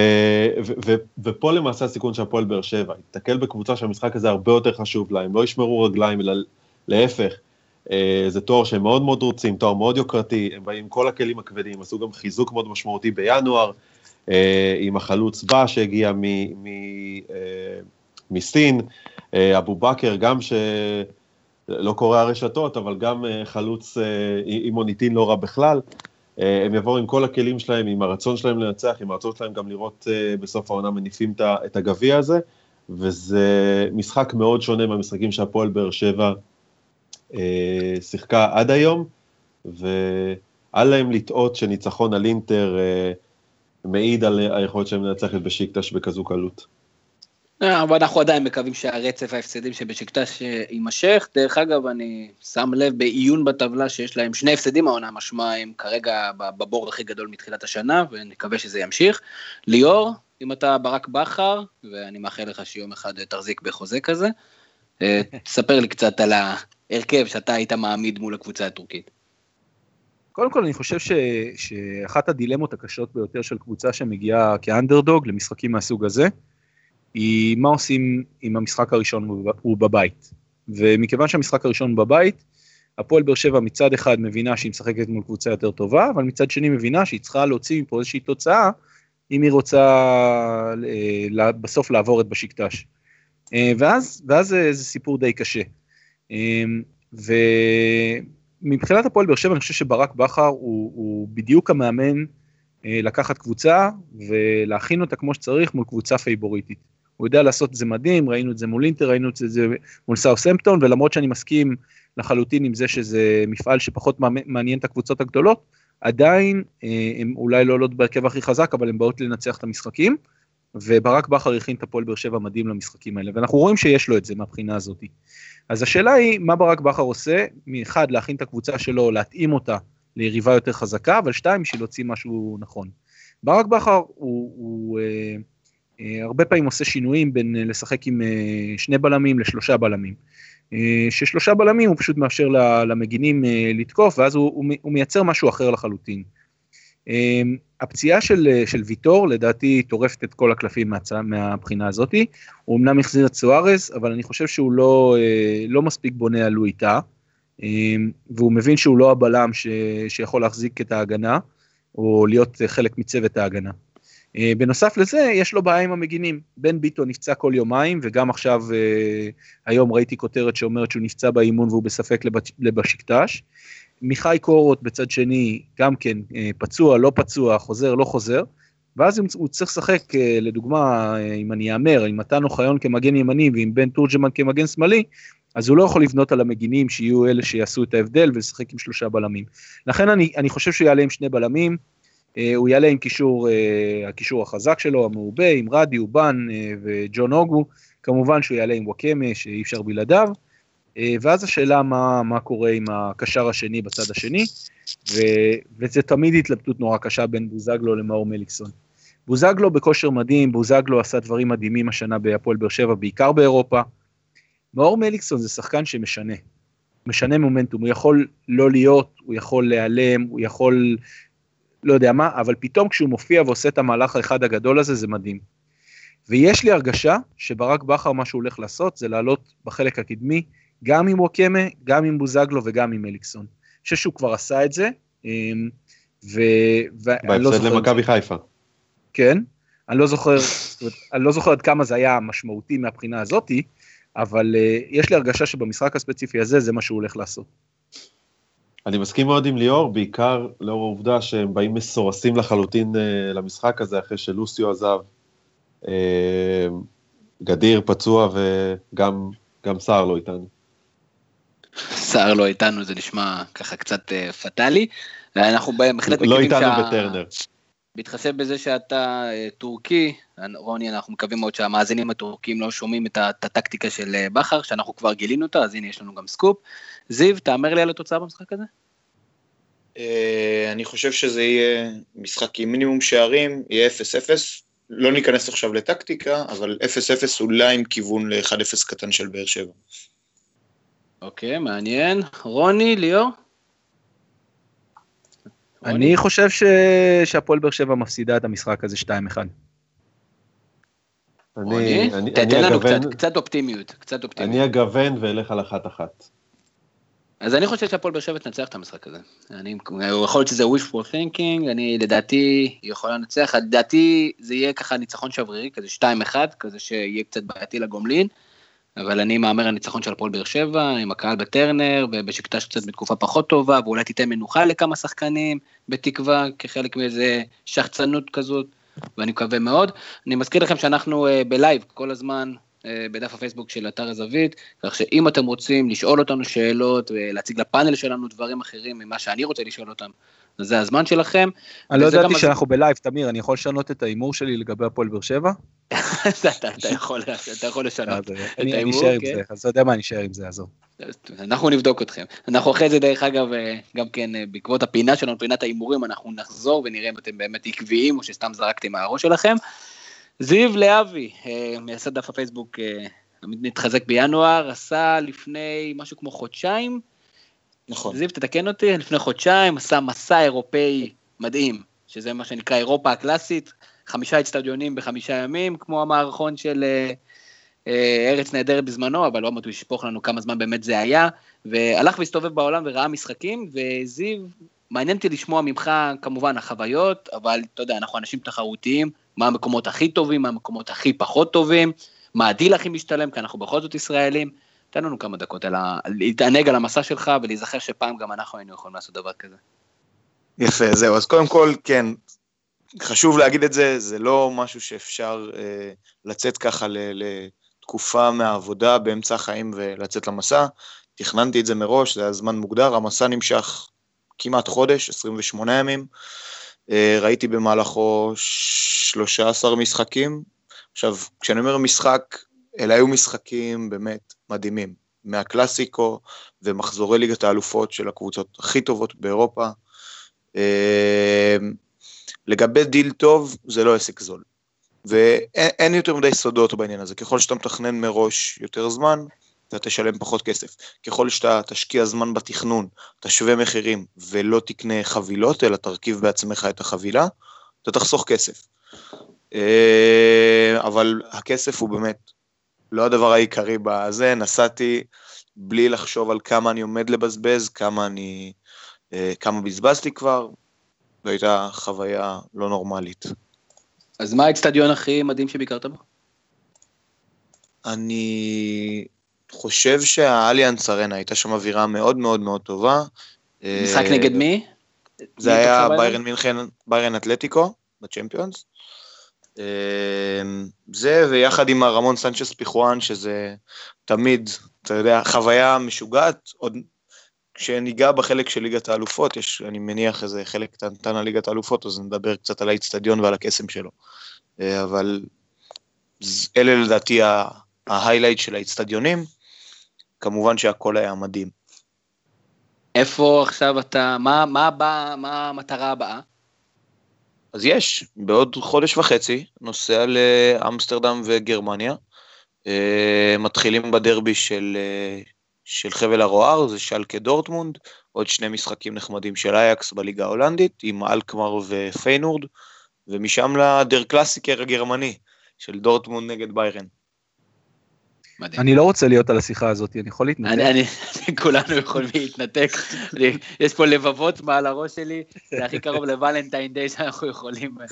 ו, ו, ופה למעשה הסיכון של הפועל באר שבע, יתקל בקבוצה שהמשחק הזה הרבה יותר חשוב לה, הם לא ישמרו רגליים, אלא להפך, אה, זה תואר שהם מאוד מאוד רוצים, תואר מאוד יוקרתי, הם באים עם כל הכלים הכבדים, עשו גם חיזוק מאוד משמעותי בינואר, אה, עם החלוץ בא שהגיע מ, מ, מסין, אבו בכר, גם ש... לא קורא הרשתות, אבל גם אה, חלוץ אה, עם מוניטין לא רע בכלל. אה, הם יבואו עם כל הכלים שלהם, עם הרצון שלהם לנצח, עם הרצון שלהם גם לראות בסוף העונה מניפים את הגביע הזה, וזה משחק מאוד שונה מהמשחקים שהפועל באר שבע שיחקה עד היום, ואל להם לטעות שניצחון על אינטר מעיד על היכולת שלהם לנצח את בשיקטש בכזו קלות. אה, אבל אנחנו עדיין מקווים שהרצף ההפסדים שבשקטש יימשך. דרך אגב, אני שם לב בעיון בטבלה שיש להם שני הפסדים העונה, משמע הם כרגע בבור הכי גדול מתחילת השנה, ונקווה שזה ימשיך. ליאור, אם אתה ברק בכר, ואני מאחל לך שיום אחד תחזיק בחוזה כזה, אה, תספר לי קצת על ההרכב שאתה היית מעמיד מול הקבוצה הטורקית. קודם כל אני חושב ש, שאחת הדילמות הקשות ביותר של קבוצה שמגיעה כאנדרדוג למשחקים מהסוג הזה, היא מה עושים אם המשחק הראשון הוא בבית. ומכיוון שהמשחק הראשון בבית, הפועל באר שבע מצד אחד מבינה שהיא משחקת מול קבוצה יותר טובה, אבל מצד שני מבינה שהיא צריכה להוציא מפה איזושהי תוצאה, אם היא רוצה אה, בסוף לעבור את בשקטש. אה, ואז, ואז זה, זה סיפור די קשה. אה, ומבחינת הפועל באר שבע אני חושב שברק בכר הוא, הוא בדיוק המאמן לקחת קבוצה ולהכין אותה כמו שצריך מול קבוצה פייבוריטית. הוא יודע לעשות את זה מדהים, ראינו את זה מול אינטר, ראינו את זה מול סאוסמפטון, ולמרות שאני מסכים לחלוטין עם זה שזה מפעל שפחות מעניין את הקבוצות הגדולות, עדיין אה, הם אולי לא עולות בהרכב הכי חזק, אבל הם באות לנצח את המשחקים, וברק בכר הכין את הפועל באר שבע מדהים למשחקים האלה, ואנחנו רואים שיש לו את זה מהבחינה הזאת. אז השאלה היא, מה ברק בכר עושה? מאחד, להכין את הקבוצה שלו, להתאים אותה ליריבה יותר חזקה, אבל שתיים, בשביל להוציא משהו נכון. ברק בכר הוא, הוא אה, אה, הרבה פעמים עושה שינויים בין אה, לשחק עם אה, שני בלמים לשלושה בלמים. ששלושה בלמים הוא פשוט מאפשר למגינים לתקוף, ואז הוא, הוא מייצר משהו אחר לחלוטין. הפציעה של, של ויטור לדעתי טורפת את כל הקלפים מהצע, מהבחינה הזאתי, הוא אמנם החזיר את סוארז, אבל אני חושב שהוא לא, לא מספיק בונה על לואיטה, והוא מבין שהוא לא הבלם ש, שיכול להחזיק את ההגנה, או להיות חלק מצוות ההגנה. אה, בנוסף לזה, יש לו בעיה עם המגינים. בן ביטון נפצע כל יומיים, וגם עכשיו, אה, היום ראיתי כותרת שאומרת שהוא נפצע באימון והוא בספק לבשקטש. מיכאי קורות בצד שני, גם כן אה, פצוע, לא פצוע, חוזר, לא חוזר. ואז הוא צריך לשחק, לדוגמה, אם אני אאמר, עם מתן אוחיון כמגן ימני ועם בן תורג'מן כמגן שמאלי, אז הוא לא יכול לבנות על המגינים שיהיו אלה שיעשו את ההבדל ולשחק עם שלושה בלמים. לכן אני, אני חושב שהוא יעלה עם שני בלמים, הוא יעלה עם קישור, אה, הקישור החזק שלו, המעובה, עם רדי, אובן אה, וג'ון אוגו, כמובן שהוא יעלה עם וואקמה שאי אפשר בלעדיו, ואז השאלה מה, מה קורה עם הקשר השני בצד השני, ו, וזה תמיד התלבטות נורא קשה בין בוזגלו למאור מליקסון. בוזגלו בכושר מדהים, בוזגלו עשה דברים מדהימים השנה בהפועל באר שבע, בעיקר באירופה. מאור מליקסון זה שחקן שמשנה, משנה מומנטום, הוא יכול לא להיות, הוא יכול להיעלם, הוא יכול לא יודע מה, אבל פתאום כשהוא מופיע ועושה את המהלך האחד הגדול הזה, זה מדהים. ויש לי הרגשה שברק בכר, מה שהוא הולך לעשות, זה לעלות בחלק הקדמי, גם עם וואקמה, גם עם בוזגלו וגם עם אליקסון. אני חושב שהוא כבר עשה את זה, אמ, ו... ואני לא זוכר... למכבי חיפה. כן, אני לא זוכר, אני לא זוכר עד כמה זה היה משמעותי מהבחינה הזאתי, אבל uh, יש לי הרגשה שבמשחק הספציפי הזה זה מה שהוא הולך לעשות. אני מסכים מאוד עם ליאור, בעיקר לאור העובדה שהם באים מסורסים לחלוטין uh, למשחק הזה אחרי שלוסיו עזב. Uh, גדיר פצוע וגם גם סער לא איתנו. סער לא איתנו זה נשמע ככה קצת uh, פטאלי. אנחנו בהחלט לא איתנו שה... בטרנר. בהתחשב בזה שאתה uh, טורקי, רוני, אנחנו מקווים מאוד שהמאזינים הטורקים לא שומעים את הטקטיקה של uh, בכר, שאנחנו כבר גילינו אותה, אז הנה יש לנו גם סקופ. זיו, תאמר לי על התוצאה במשחק הזה. אה, אני חושב שזה יהיה משחק עם מינימום שערים, יהיה 0-0. לא ניכנס עכשיו לטקטיקה, אבל 0-0 אולי עם כיוון ל-1-0 קטן של באר שבע. אוקיי, מעניין. רוני, ליאור? אני חושב שהפועל באר שבע מפסידה את המשחק הזה 2-1. אני, תתן לנו קצת אופטימיות, קצת אופטימיות. אני אגוון ואלך על אחת-אחת. אז אני חושב שהפועל באר שבע תנצח את המשחק הזה. אני, יכול להיות שזה wishful thinking, אני לדעתי יכולה לנצח, לדעתי זה יהיה ככה ניצחון שברירי, כזה 2-1, כזה שיהיה קצת בעייתי לגומלין, אבל אני מהמר על ניצחון של הפועל באר שבע, עם הקהל בטרנר, ובשקטש קצת בתקופה פחות טובה, ואולי תיתן מנוחה לכמה שחקנים, בתקווה, כחלק מאיזה שחצנות כזאת, ואני מקווה מאוד. אני מזכיר לכם שאנחנו uh, בלייב כל הזמן, אה, בדף הפייסבוק של אתר הזווית, כך שאם אתם רוצים לשאול אותנו שאלות ולהציג לפאנל שלנו דברים אחרים ממה שאני רוצה לשאול אותם, זה הזמן שלכם. אני לא ידעתי שאנחנו בלייב, תמיר, אני יכול לשנות את ההימור שלי לגבי הפועל באר שבע? אתה יכול לשנות את ההימור, אני אשאר עם כן. זה, אז אתה יודע מה, אני אשאר עם זה, עזוב. אנחנו נבדוק אתכם. אנחנו אחרי זה, דרך אגב, אה, גם כן, אה, בעקבות הפינה שלנו, פינת ההימורים, אנחנו נחזור ונראה אם אתם באמת עקביים או שסתם זרקתם מהראש שלכם. זיו להבי, אה, מייסד דף הפייסבוק, אה, נתחזק בינואר, עשה לפני משהו כמו חודשיים. נכון. זיו, תתקן אותי, לפני חודשיים עשה מסע אירופאי מדהים, שזה מה שנקרא אירופה הקלאסית, חמישה אצטדיונים בחמישה ימים, כמו המערכון של אה, ארץ נהדרת בזמנו, אבל לא הוא ישפוך לנו כמה זמן באמת זה היה, והלך והסתובב בעולם וראה משחקים, וזיו, מעניין אותי לשמוע ממך כמובן החוויות, אבל אתה יודע, אנחנו אנשים תחרותיים, מה המקומות הכי טובים, מה המקומות הכי פחות טובים, מה הדיל הכי משתלם, כי אנחנו בכל זאת ישראלים. תן לנו כמה דקות ה... להתענג על המסע שלך ולהיזכר שפעם גם אנחנו היינו יכולים לעשות דבר כזה. יפה, זהו, אז קודם כל, כן, חשוב להגיד את זה, זה לא משהו שאפשר אה, לצאת ככה לתקופה מהעבודה באמצע החיים ולצאת למסע. תכננתי את זה מראש, זה היה זמן מוגדר, המסע נמשך כמעט חודש, 28 ימים. אה, ראיתי במהלכו 13 משחקים. עכשיו, כשאני אומר משחק, אלה היו משחקים באמת מדהימים. מהקלאסיקו ומחזורי ליגת האלופות של הקבוצות הכי טובות באירופה. אה, לגבי דיל טוב, זה לא עסק זול. ואין יותר מדי סודות בעניין הזה. ככל שאתה מתכנן מראש יותר זמן, אתה תשלם פחות כסף. ככל שאתה תשקיע זמן בתכנון, תשווה מחירים ולא תקנה חבילות, אלא תרכיב בעצמך את החבילה, אתה תחסוך כסף. אה, אבל הכסף הוא באמת לא הדבר העיקרי בזה, נסעתי בלי לחשוב על כמה אני עומד לבזבז, כמה אני, אה, כמה בזבזתי כבר, זו הייתה חוויה לא נורמלית. אז מה האצטדיון הכי מדהים שביקרת בו? אני חושב שהאליאנס ארנה הייתה שם אווירה מאוד מאוד מאוד טובה. משחק נגד מי? זה היה ביירן מינכן, ביירן אתלטיקו. בצ'מפיונס. זה, ויחד עם הרמון סנצ'ס פיחואן, שזה תמיד, אתה יודע, חוויה משוגעת, עוד כשניגע בחלק של ליגת האלופות, יש, אני מניח, איזה חלק קטנטן על ליגת האלופות, אז נדבר קצת על האיצטדיון ועל הקסם שלו. אבל אלה לדעתי ה highlight של האיצטדיונים, כמובן שהכל היה מדהים. איפה עכשיו אתה, מה, מה, הבא, מה המטרה הבאה? אז יש, בעוד חודש וחצי נוסע לאמסטרדם וגרמניה. אה, מתחילים בדרבי של, אה, של חבל הרוער, זה שאלקה דורטמונד, עוד שני משחקים נחמדים של אייאקס בליגה ההולנדית, עם אלקמר ופיינורד, ומשם לדר קלאסיקר הגרמני, של דורטמונד נגד ביירן. מדהים. אני לא רוצה להיות על השיחה הזאת, אני יכול להתנתק. אני, אני, כולנו יכולים להתנתק. יש פה לבבות מעל הראש שלי, זה הכי קרוב לוולנטיין דיי שאנחנו יכולים אה,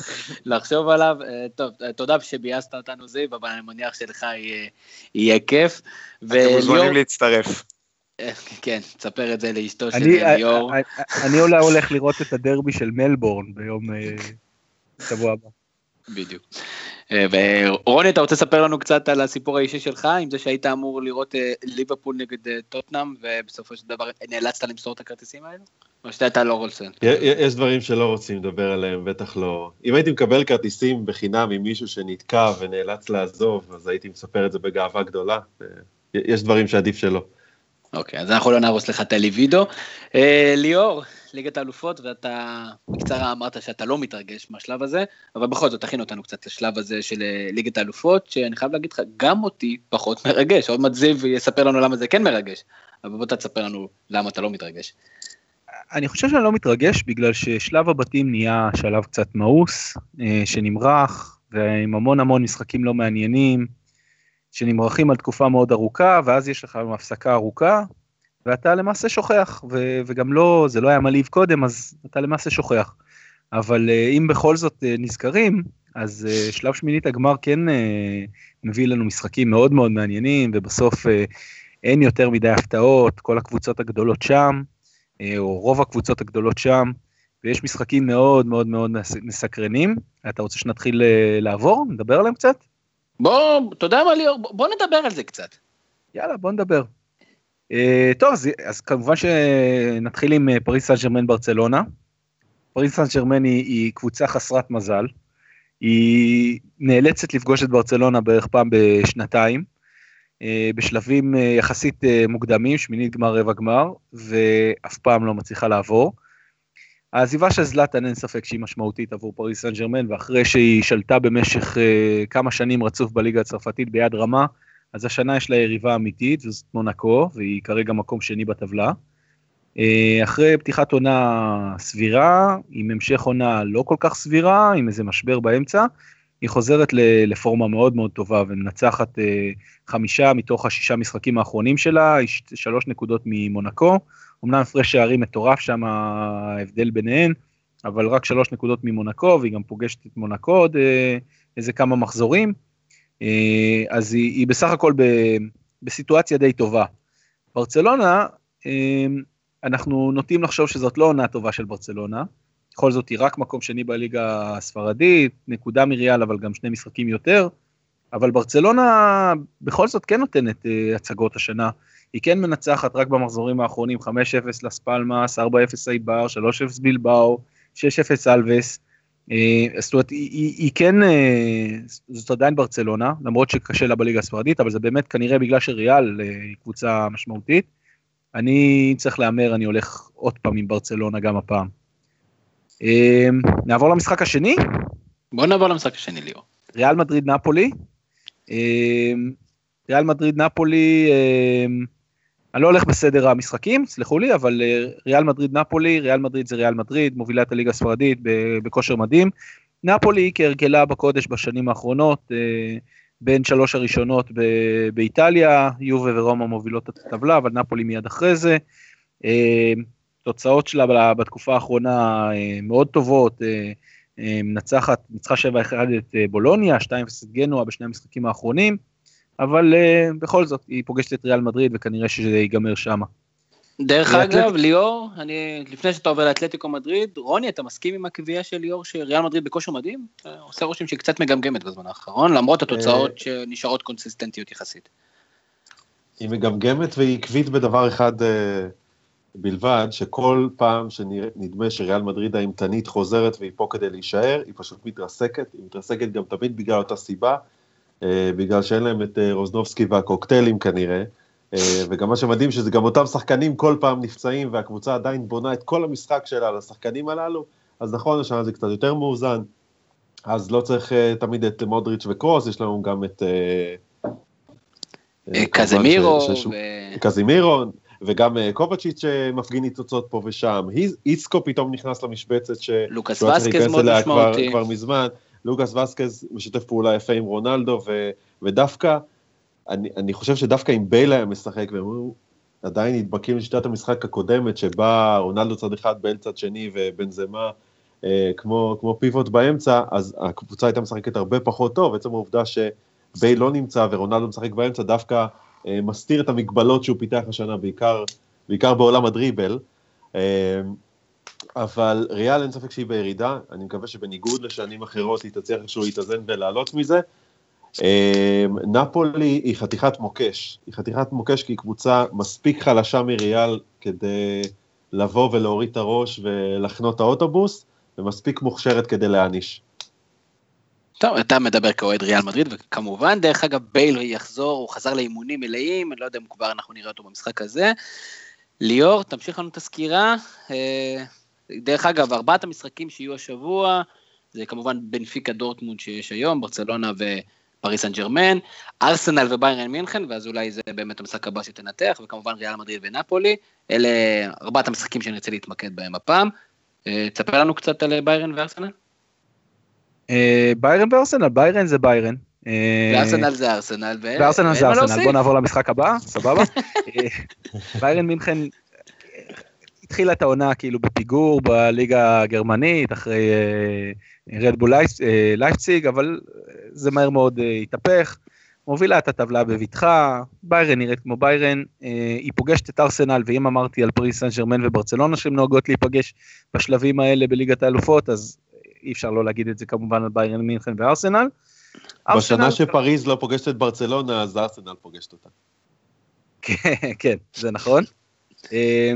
לחשוב עליו. אה, טוב, אה, תודה שביאסת אותנו זיו, אבל אני מניח שלך יהיה, יהיה כיף. אתם מוזמנים להצטרף. כן, תספר את זה לאשתו של ליאור. אני אולי הולך לראות את הדרבי של מלבורן ביום שבוע הבא. בדיוק. אה, ורוני, אתה רוצה לספר לנו קצת על הסיפור האישי שלך, עם זה שהיית אמור לראות אה, ליברפול נגד אה, טוטנאם, ובסופו של דבר נאלצת למסור את הכרטיסים האלו? או שאתה לא רוצה? יש דברים שלא רוצים לדבר עליהם, בטח לא. אם הייתי מקבל כרטיסים בחינם עם מישהו שנתקע ונאלץ לעזוב, אז הייתי מספר את זה בגאווה גדולה. יש דברים שעדיף שלא. אוקיי, אז אנחנו לא נהרוס לך את הליבידו. ליאור, ליגת האלופות, ואתה בקצרה אמרת שאתה לא מתרגש מהשלב הזה, אבל בכל זאת תכין אותנו קצת לשלב הזה של אה, ליגת האלופות, שאני חייב להגיד לך, גם אותי פחות מרגש, עוד מעט זיו יספר לנו למה זה כן מרגש, אבל בוא תספר לנו למה אתה לא מתרגש. אני חושב שאני לא מתרגש בגלל ששלב הבתים נהיה שלב קצת מאוס, אה, שנמרח, ועם המון המון משחקים לא מעניינים, שנמרחים על תקופה מאוד ארוכה, ואז יש לך הפסקה ארוכה, ואתה למעשה שוכח, ו- וגם לא, זה לא היה מלהיב קודם, אז אתה למעשה שוכח. אבל אה, אם בכל זאת אה, נזכרים, אז אה, שלב שמינית הגמר כן מביא לנו משחקים מאוד מאוד מעניינים, ובסוף אין יותר מדי הפתעות, כל הקבוצות הגדולות שם, או רוב הקבוצות הגדולות שם, ויש משחקים מאוד מאוד מאוד מסקרנים. אתה רוצה שנתחיל לעבור? נדבר עליהם קצת? בוא, אתה יודע מה ליאור? בוא נדבר על זה קצת. יאללה, בוא נדבר. Uh, טוב, אז, אז כמובן שנתחיל עם אה, פריס סן ג'רמן ברצלונה. פריס סן ג'רמן היא, היא קבוצה חסרת מזל. היא נאלצת לפגוש את ברצלונה בערך פעם בשנתיים, uh, בשלבים uh, יחסית uh, מוקדמים, שמינית גמר רבע גמר, ואף פעם לא מצליחה לעבור. העזיבה של זלאטן אין ספק שהיא משמעותית עבור פריס סן ג'רמן, ואחרי שהיא שלטה במשך uh, כמה שנים רצוף בליגה הצרפתית ביד רמה, אז השנה יש לה יריבה אמיתית, וזאת מונקו, והיא כרגע מקום שני בטבלה. אה, אחרי פתיחת עונה סבירה, עם המשך עונה לא כל כך סבירה, עם איזה משבר באמצע, היא חוזרת לפורמה מאוד מאוד טובה ומנצחת אה, חמישה מתוך השישה משחקים האחרונים שלה, שלוש נקודות ממונקו. אמנם הפרש שערים מטורף שם ההבדל ביניהן, אבל רק שלוש נקודות ממונקו, והיא גם פוגשת את מונקו עוד אה, איזה כמה מחזורים. אה, אז היא, היא בסך הכל ב, בסיטואציה די טובה. ברצלונה, אנחנו נוטים לחשוב שזאת לא עונה טובה של ברצלונה, בכל זאת היא רק מקום שני בליגה הספרדית, נקודה מריאל אבל גם שני משחקים יותר, אבל ברצלונה בכל זאת כן נותנת uh, הצגות השנה, היא כן מנצחת רק במחזורים האחרונים 5-0 לספלמאס, 4-0 אייבר, 3-0 בלבאו, 6-0 אלווס, אה, זאת אומרת, היא, היא, היא כן, אה, זאת עדיין ברצלונה, למרות שקשה לה בליגה הספרדית, אבל זה באמת כנראה בגלל שריאל אה, היא קבוצה משמעותית. אני צריך להמר, אני הולך עוד פעם עם ברצלונה גם הפעם. נעבור למשחק השני? בוא נעבור למשחק השני, ליאור. ריאל מדריד נפולי. ריאל מדריד נפולי, אני לא הולך בסדר המשחקים, סלחו לי, אבל אה, ריאל מדריד נפולי, ריאל מדריד זה ריאל מדריד, מובילה את הליגה הספרדית בכושר מדהים. נפולי כהרגלה בקודש בשנים האחרונות, אה, בין שלוש הראשונות באיטליה, יובה ורומא מובילות את הטבלה, אבל נפולי מיד אחרי זה. אה, תוצאות שלה בתקופה האחרונה מאוד טובות, מנצחת, ניצחה 7-1 את בולוניה, 2-0 את גנואה בשני המשחקים האחרונים. אבל בכל זאת, היא פוגשת את ריאל מדריד וכנראה שזה ייגמר שמה. דרך אגב, ליאור, אני, לפני שאתה עובר לאתלטיקו מדריד, רוני, אתה מסכים עם הקביעה של ליאור שריאל מדריד בכושר מדהים? עושה רושם שהיא קצת מגמגמת בזמן האחרון, למרות התוצאות אה, שנשארות קונסיסטנטיות יחסית. היא מגמגמת והיא עקבית בדבר אחד אה, בלבד, שכל פעם שנדמה שריאל מדריד האימתנית חוזרת והיא פה כדי להישאר, היא פשוט מתרסקת, היא מתרסקת גם תמיד בגלל אותה סיבה, אה, בגלל שאין להם את רוזנובסקי והקוקטיילים כנראה. אה, וגם מה שמדהים שזה גם אותם שחקנים כל פעם נפצעים והקבוצה עדיין בונה את כל המשחק שלה על השחקנים הללו, אז נכון, השנה זה קצת יותר מאוזן, אז לא צריך תמיד את מודריץ' וקרוס, יש לנו גם את... קזמירו. קזמירו, וגם uh, קובצ'יץ' שמפגין ניצוצות פה ושם, איסקו פתאום נכנס למשבצת, ש... לוקאס וסקז מאוד משמעותי. כבר, כבר מזמן, לוקאס וסקז משתף פעולה יפה עם רונלדו, ו... ודווקא אני, אני חושב שדווקא אם בייל היה משחק, והם עדיין נדבקים לשיטת המשחק הקודמת, שבה רונלדו צד אחד, בייל צד שני ובנזמה אה, כמו, כמו פיבוט באמצע, אז הקבוצה הייתה משחקת הרבה פחות טוב, עצם העובדה שבייל לא נמצא ורונלדו משחק באמצע, דווקא אה, מסתיר את המגבלות שהוא פיתח השנה, בעיקר, בעיקר בעולם הדריבל. אה, אבל ריאל אין ספק שהיא בירידה, אני מקווה שבניגוד לשנים אחרות היא תצליח איכשהו להתאזן ולעלות מזה. אמ, נפולי היא חתיכת מוקש, היא חתיכת מוקש כי היא קבוצה מספיק חלשה מריאל כדי לבוא ולהוריד את הראש ולחנות את האוטובוס, ומספיק מוכשרת כדי להעניש. טוב, אתה מדבר כאוהד ריאל מדריד, וכמובן, דרך אגב, בייל יחזור, הוא חזר לאימונים מלאים, אני לא יודע אם כבר אנחנו נראה אותו במשחק הזה. ליאור, תמשיך לנו את הסקירה. אה, דרך אגב, ארבעת המשחקים שיהיו השבוע, זה כמובן בנפיקה דורטמונד שיש היום, ברצלונה ו... פריס סן ג'רמן, ארסנל וביירן מינכן, ואז אולי זה באמת המשחק הבא שתנתח, וכמובן ריאל מדריד ונפולי, אלה ארבעת המשחקים שאני רוצה להתמקד בהם הפעם. אה, תספר לנו קצת על ביירן וארסנל. אה, ביירן וארסנל, ביירן זה ביירן. אה, וארסנל זה ארסנל, וארסנל זה ארסנל, בוא נעבור למשחק הבא, סבבה? ביירן מינכן התחילה את העונה כאילו בפיגור בליגה הגרמנית, אחרי רדבול לייפציג, אבל זה מהר מאוד אה, התהפך. מובילה את הטבלה בבטחה, ביירן נראית כמו ביירן, אה, היא פוגשת את ארסנל, ואם אמרתי על פריס סן ג'רמן וברצלונה שהן נוהגות להיפגש בשלבים האלה בליגת האלופות, אז אי אפשר לא להגיד את זה כמובן על ביירן מינכן וארסנל. בשנה שפריז לא פוגשת את ברצלונה, אז ארסנל פוגשת אותה. כן, כן, זה נכון. אה,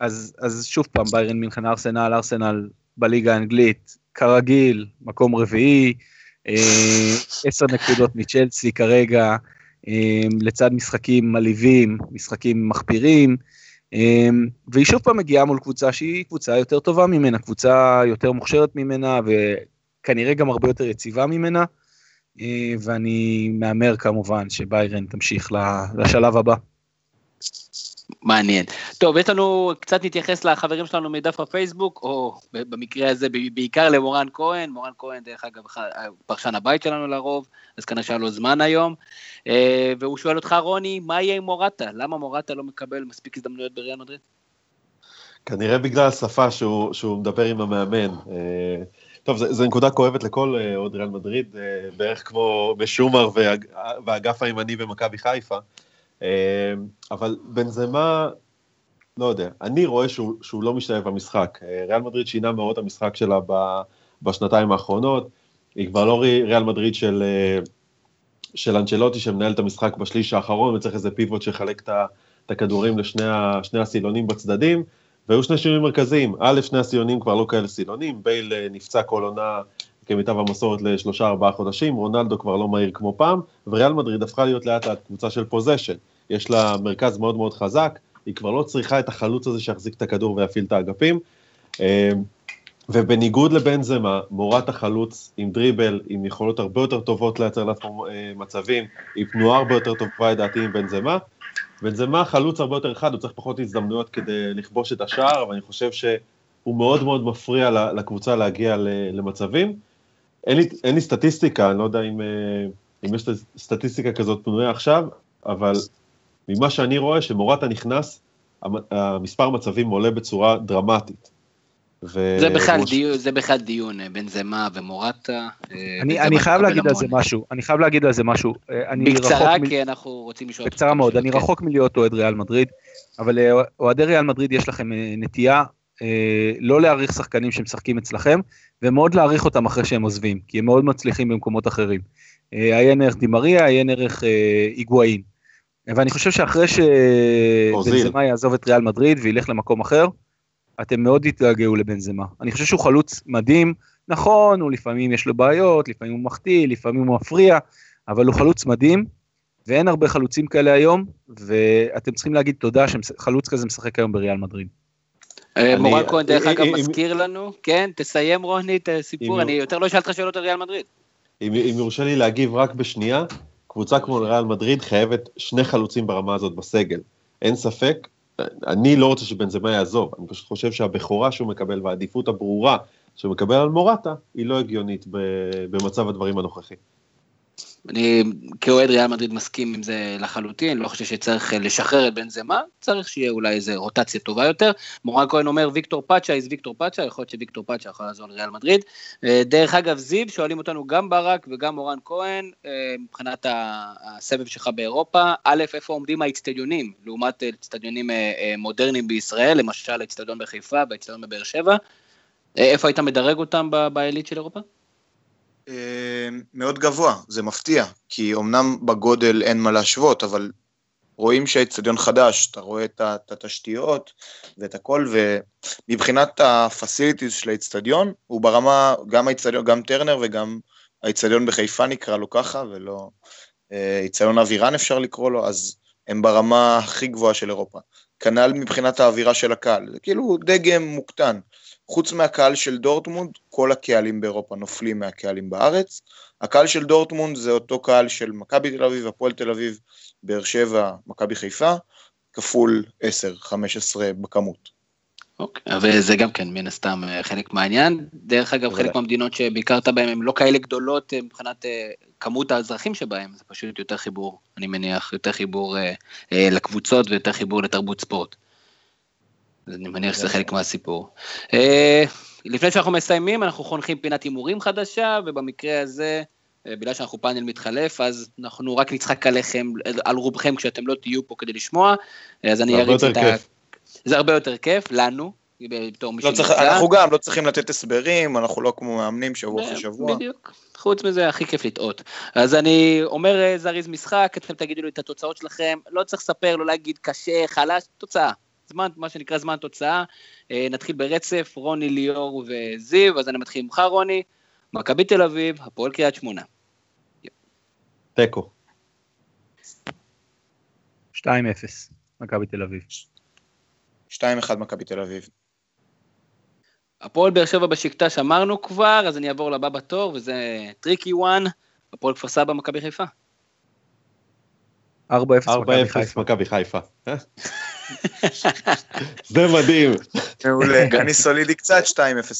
אז, אז שוב פעם, ביירן מינכן ארסנל, ארסנל בליגה האנגלית, כרגיל, מקום רביעי, אה, עשר נקודות מצ'לסי כרגע, אה, לצד משחקים מלהיבים, משחקים מחפירים, והיא שוב פעם מגיעה מול קבוצה שהיא קבוצה יותר טובה ממנה, קבוצה יותר מוכשרת ממנה, וכנראה גם הרבה יותר יציבה ממנה, ואני מהמר כמובן שביירן תמשיך לשלב הבא. מעניין. טוב, יש לנו, קצת נתייחס לחברים שלנו מדף הפייסבוק, או במקרה הזה בעיקר למורן כהן, מורן כהן דרך אגב פרשן הבית שלנו לרוב, אז כנראה שהיה לו זמן היום, אה, והוא שואל אותך רוני, מה יהיה עם מורטה? למה מורטה לא מקבל מספיק הזדמנויות בריאל מדריד? כנראה בגלל השפה שהוא, שהוא מדבר עם המאמן. אה, טוב, זו נקודה כואבת לכל אה, עוד ריאל מדריד, בערך כמו משומר והאגף הימני במכבי חיפה. אמ, אבל בנזמה, לא יודע, אני רואה שהוא, שהוא לא משתלב במשחק. אה, ריאל מדריד שינה מאוד המשחק שלה בשנתיים האחרונות, היא כבר לא ריאל מדריד של, אה, של אנצ'לוטי שמנהל את המשחק בשליש האחרון וצריך איזה פיבוט שיחלק את הכדורים לשני הסילונים בצדדים, והיו שני שינויים מרכזיים. א', שני הסילונים כבר לא כאלה סילונים, בייל אה, נפצע כל עונה כמיטב המסורת לשלושה ארבעה חודשים, רונלדו כבר לא מהיר כמו פעם, וריאל מדריד הפכה להיות לאט לאט קבוצה של פוזיישן. יש לה מרכז מאוד מאוד חזק, היא כבר לא צריכה את החלוץ הזה שיחזיק את הכדור ויפעיל את האגפים. אה, ובניגוד לבנזמה, מורת החלוץ עם דריבל, עם יכולות הרבה יותר טובות לייצר לעצמו אה, מצבים, עם תנועה הרבה יותר טובה לדעתי עם בנזמה. בנזמה חלוץ הרבה יותר חד, הוא צריך פחות הזדמנויות כדי לכבוש את השער, אבל אני חושב שהוא מאוד מאוד מפריע לקבוצה להגיע למצבים. אין לי, אין לי סטטיסטיקה, אני לא יודע אם, אה, אם יש סטטיסטיקה כזאת פנויה עכשיו, אבל ממה שאני רואה, שמורטה נכנס, המספר מצבים עולה בצורה דרמטית. ו... זה, בכלל דיון, זה בכלל דיון, בן זמה ומורטה. אני, אני חייב להגיד על זה משהו, אני חייב להגיד על זה משהו. בקצרה, כי מ... אנחנו רוצים לשאול... בקצרה מאוד, אני כן. רחוק מלהיות אוהד ריאל מדריד, אבל אוהדי ריאל מדריד יש לכם נטייה אה, לא להעריך שחקנים שמשחקים אצלכם, ומאוד להעריך אותם אחרי שהם עוזבים, כי הם מאוד מצליחים במקומות אחרים. אה, עיין ערך דימריה, עיין ערך אה, היגואין. ואני חושב שאחרי שבנזמה יעזוב את ריאל מדריד וילך למקום אחר, אתם מאוד תתגעגעו לבנזמה. אני חושב שהוא חלוץ מדהים, נכון, הוא לפעמים יש לו בעיות, לפעמים הוא מחטיא, לפעמים הוא מפריע, אבל הוא חלוץ מדהים, ואין הרבה חלוצים כאלה היום, ואתם צריכים להגיד תודה שחלוץ כזה משחק היום בריאל מדריד. אה, מורן כהן דרך אגב מזכיר לנו, כן, תסיים רוני את הסיפור, אני יותר לא אשאל אותך שאלות על ריאל מדריד. אם יורשה לי להגיב רק בשנייה, קבוצה כמו ריאל מדריד חייבת שני חלוצים ברמה הזאת בסגל. אין ספק, אני לא רוצה שבנזמה יעזוב, אני פשוט חושב שהבכורה שהוא מקבל והעדיפות הברורה שהוא מקבל על מורטה, היא לא הגיונית במצב הדברים הנוכחי. אני כאוהד ריאל מדריד מסכים עם זה לחלוטין, לא חושב שצריך לשחרר את בן זמה, צריך שיהיה אולי איזה רוטציה טובה יותר. מורן כהן אומר ויקטור פאצ'ה איז ויקטור פאצ'ה, יכול להיות שוויקטור פאצ'ה יכול לעזור לריאל מדריד. אה, דרך אגב, זיו, שואלים אותנו גם ברק וגם מורן כהן, אה, מבחינת הסבב שלך באירופה, א', איפה עומדים האצטדיונים, לעומת אצטדיונים אה, מודרניים בישראל, למשל האצטדיון בחיפה והאצטדיון בבאר שבע, איפה היית מדרג אותם בעילית של אירופה? אה, מאוד גבוה, זה מפתיע, כי אמנם בגודל אין מה להשוות, אבל רואים שהאיצטדיון חדש, אתה רואה את התשתיות ואת הכל, ומבחינת הפסיליטיז של האיצטדיון, הוא ברמה, גם האיצטדיון, גם טרנר וגם האיצטדיון בחיפה נקרא לו ככה, ולא אה, איצטדיון אבירן אפשר לקרוא לו, אז הם ברמה הכי גבוהה של אירופה. כנ"ל מבחינת האווירה של הקהל, זה כאילו דגם מוקטן. חוץ מהקהל של דורטמונד, כל הקהלים באירופה נופלים מהקהלים בארץ. הקהל של דורטמונד זה אותו קהל של מכבי תל אביב, הפועל תל אביב, באר שבע, מכבי חיפה, כפול 10-15 בכמות. אוקיי, וזה גם כן מן הסתם אה, חלק מהעניין. דרך אגב, חלק מהמדינות שביקרת בהן הן לא כאלה גדולות אה, מבחינת אה, כמות האזרחים שבהן, זה פשוט יותר חיבור, אני מניח, יותר חיבור לקבוצות ויותר חיבור לתרבות ספורט. אני מניח שזה חלק מהסיפור. אה, לפני שאנחנו מסיימים, אנחנו חונכים פינת הימורים חדשה, ובמקרה הזה, אה, בגלל שאנחנו פאנל מתחלף, אז אנחנו רק נצחק עליכם, על רובכם כשאתם לא תהיו פה כדי לשמוע, אז אני אריץ את ה... זה הרבה יותר כיף, לנו, בתור מי לא שנמצא. אנחנו גם לא צריכים לתת הסברים, אנחנו לא כמו מאמנים שבוע אחרי שבוע. בדיוק. חוץ מזה, הכי כיף לטעות. אז אני אומר אה, זריז משחק, אתם תגידו לי את התוצאות שלכם, לא צריך לספר, לא להגיד קשה, חלש, תוצאה. זמן, מה שנקרא זמן תוצאה. אה, נתחיל ברצף, רוני, ליאור וזיו, אז אני מתחיל ממך רוני, מכבי תל אביב, הפועל קריית שמונה. תיקו. 2-0, מכבי תל אביב. 2-1 מכבי תל אביב. הפועל באר שבע בשיקטש אמרנו כבר, אז אני אעבור לבא בתור, וזה tricky one, הפועל כפר סבא, מכבי חיפה. 4-0 מכבי חיפה. אה? זה מדהים. מעולה, אני סולידי קצת, 2-0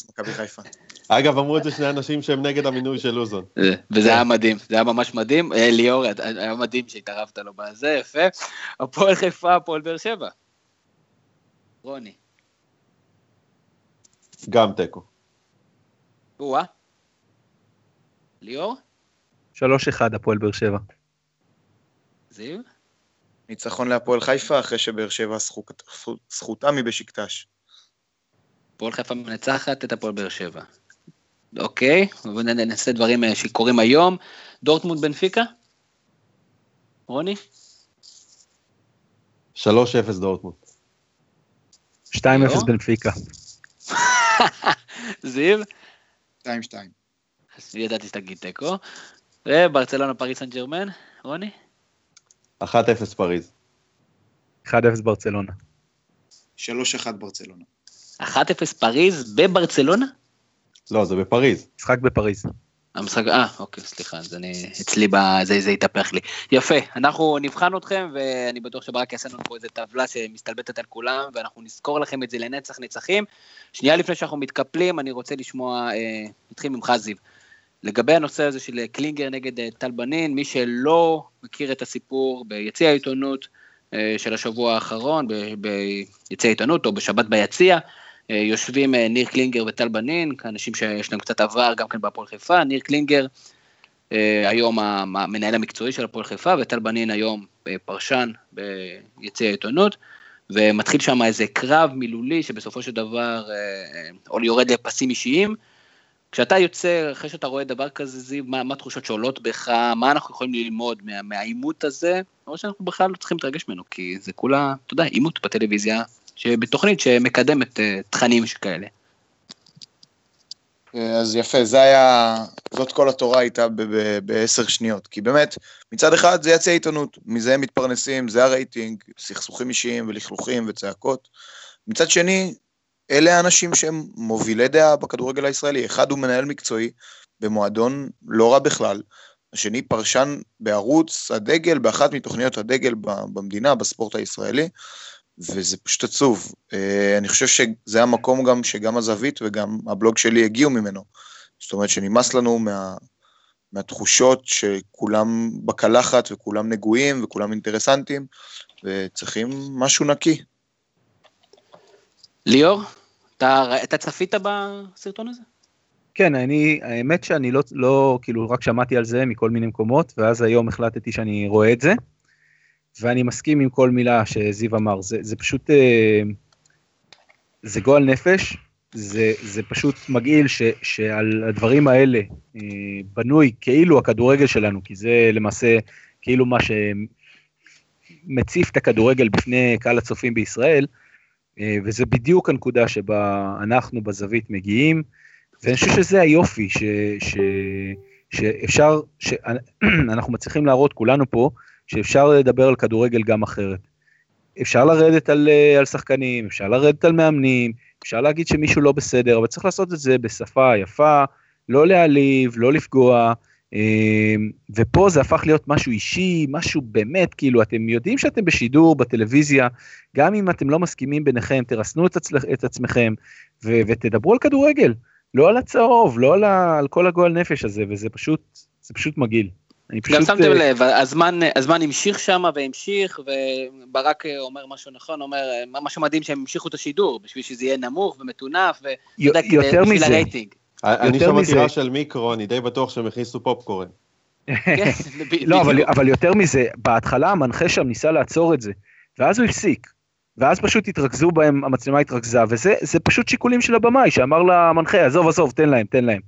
מכבי חיפה. אגב, אמרו את זה שני אנשים שהם נגד המינוי של לוזון. אה, וזה היה מדהים, זה היה ממש מדהים. אה, ליאור, היה מדהים שהתערבת לו בזה, יפה. הפועל חיפה, הפועל באר שבע. רוני. גם תיקו. או-אה. ליאור? 3-1 הפועל באר שבע. זיו? ניצחון להפועל חיפה אחרי שבאר שבע זכותה מבשקטש. הפועל חיפה מנצחת את הפועל באר שבע. אוקיי, ונעשה דברים אה, שקורים היום. דורטמונד בנפיקה? רוני? 3-0 דורטמונד. 2-0 בנפיקה. זיו? 2-2. ידעתי שתגיד תיקו. וברצלונה פריס סן ג'רמן, רוני? 1-0 פריז. 1-0 ברצלונה. 3-1 ברצלונה. 1-0 פריז בברצלונה? לא, זה בפריז. משחק בפריז. המשחק, אה, אוקיי, סליחה, אז אני, אצלי, ב, זה, זה התהפך לי. יפה, אנחנו נבחן אתכם, ואני בטוח שברק יעשה לנו פה איזה טבלה שמסתלבטת על כולם, ואנחנו נזכור לכם את זה לנצח נצחים. שנייה לפני שאנחנו מתקפלים, אני רוצה לשמוע, אה, נתחיל ממך זיו. לגבי הנושא הזה של קלינגר נגד אה, טל בנין, מי שלא מכיר את הסיפור ביציע העיתונות אה, של השבוע האחרון, ביציע העיתונות או בשבת ביציע, יושבים ניר קלינגר וטל בנין, אנשים שיש להם קצת עבר גם כן בהפועל חיפה, ניר קלינגר היום המנהל המקצועי של הפועל חיפה, וטל בנין היום פרשן ביציע העיתונות, ומתחיל שם איזה קרב מילולי שבסופו של דבר או יורד לפסים אישיים. כשאתה יוצא, אחרי שאתה רואה דבר כזה, זיו, מה, מה התחושות שעולות בך, מה אנחנו יכולים ללמוד מה, מהעימות הזה, או שאנחנו בכלל לא צריכים להתרגש ממנו, כי זה כולה, אתה יודע, עימות בטלוויזיה, בתוכנית שמקדמת uh, תכנים שכאלה. אז יפה, זה היה, זאת כל התורה הייתה בעשר שניות, כי באמת, מצד אחד זה יצא עיתונות, מזה הם מתפרנסים, זה הרייטינג, סכסוכים אישיים ולכלוכים וצעקות. מצד שני, אלה האנשים שהם מובילי דעה בכדורגל הישראלי. אחד הוא מנהל מקצועי במועדון לא רע בכלל, השני פרשן בערוץ הדגל, באחת מתוכניות הדגל במדינה, בספורט הישראלי, וזה פשוט עצוב. אה, אני חושב שזה המקום גם שגם הזווית וגם הבלוג שלי הגיעו ממנו. זאת אומרת שנמאס לנו מה, מהתחושות שכולם בקלחת וכולם נגועים וכולם אינטרסנטים, וצריכים משהו נקי. ליאור, אתה, אתה צפית בסרטון הזה? כן, אני, האמת שאני לא, לא, כאילו, רק שמעתי על זה מכל מיני מקומות, ואז היום החלטתי שאני רואה את זה, ואני מסכים עם כל מילה שזיו אמר, זה, זה פשוט, אה, זה גועל נפש, זה, זה פשוט מגעיל ש, שעל הדברים האלה אה, בנוי כאילו הכדורגל שלנו, כי זה למעשה כאילו מה שמציף את הכדורגל בפני קהל הצופים בישראל, וזה בדיוק הנקודה שבה אנחנו בזווית מגיעים, ואני חושב שזה היופי, ש, ש, שאפשר, שאנחנו מצליחים להראות כולנו פה, שאפשר לדבר על כדורגל גם אחרת. אפשר לרדת על, אה, על שחקנים, אפשר לרדת על מאמנים, אפשר להגיד שמישהו לא בסדר, אבל צריך לעשות את זה בשפה יפה, לא להעליב, לא לפגוע, ופה זה הפך להיות משהו אישי, משהו באמת, כאילו, אתם יודעים שאתם בשידור, בטלוויזיה, גם אם אתם לא מסכימים ביניכם, תרסנו את, עצ... את עצמכם ו... ותדברו על כדורגל, לא על הצהוב, לא על, ה... על כל הגועל נפש הזה, וזה פשוט, זה פשוט מגעיל. פשוט... גם שמתם אה, לב, הזמן, הזמן המשיך שם והמשיך, וברק אה, אומר משהו נכון, אומר, אה, מה שמדהים שהם המשיכו את השידור, בשביל שזה יהיה נמוך ומטונף, יודע, יותר מזה, הרייטינג. אני שמעתי רעש של מיקרו, אני די בטוח שהם הכניסו פופקורן. כן, לא, אבל, אבל יותר מזה, בהתחלה המנחה שם ניסה לעצור את זה, ואז הוא הפסיק. ואז פשוט התרכזו בהם, המצלמה התרכזה, וזה פשוט שיקולים של הבמאי, שאמר למנחה, עזוב, עזוב, תן להם, תן להם.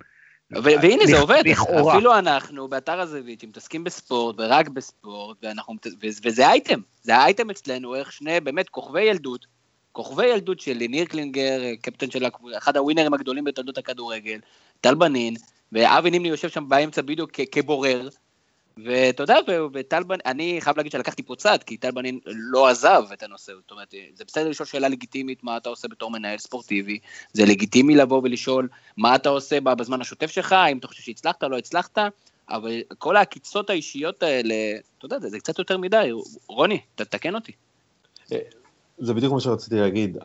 והנה זה עובד, אפילו אנחנו באתר הזווית שמתעסקים בספורט ורק בספורט, וזה אייטם, זה האייטם אצלנו, איך שני באמת כוכבי ילדות, כוכבי ילדות שלי, ניר קלינגר, קפטן של אחד הווינרים הגדולים בתולדות הכדורגל, טל בנין, ואבי נימני יושב שם באמצע בדיוק כבורר, ואתה יודע, וטל בנין, אני חייב להגיד שלקחתי פה צד, כי טל בנין לא עזב את הנושא, זאת אומרת, זה בסדר לשאול שאלה לגיטימית, מה אתה עושה בתור מנהל ספורטיבי, זה לגיטימי לבוא ולשאול מה אתה עושה בזמן השוטף שלך, האם אתה חושב שהצלחת לא הצלחת, אבל כל העקיצות האישיות האלה, אתה יודע, זה קצת יותר מדי, רוני, תתקן אותי. זה בדיוק מה שרציתי להגיד.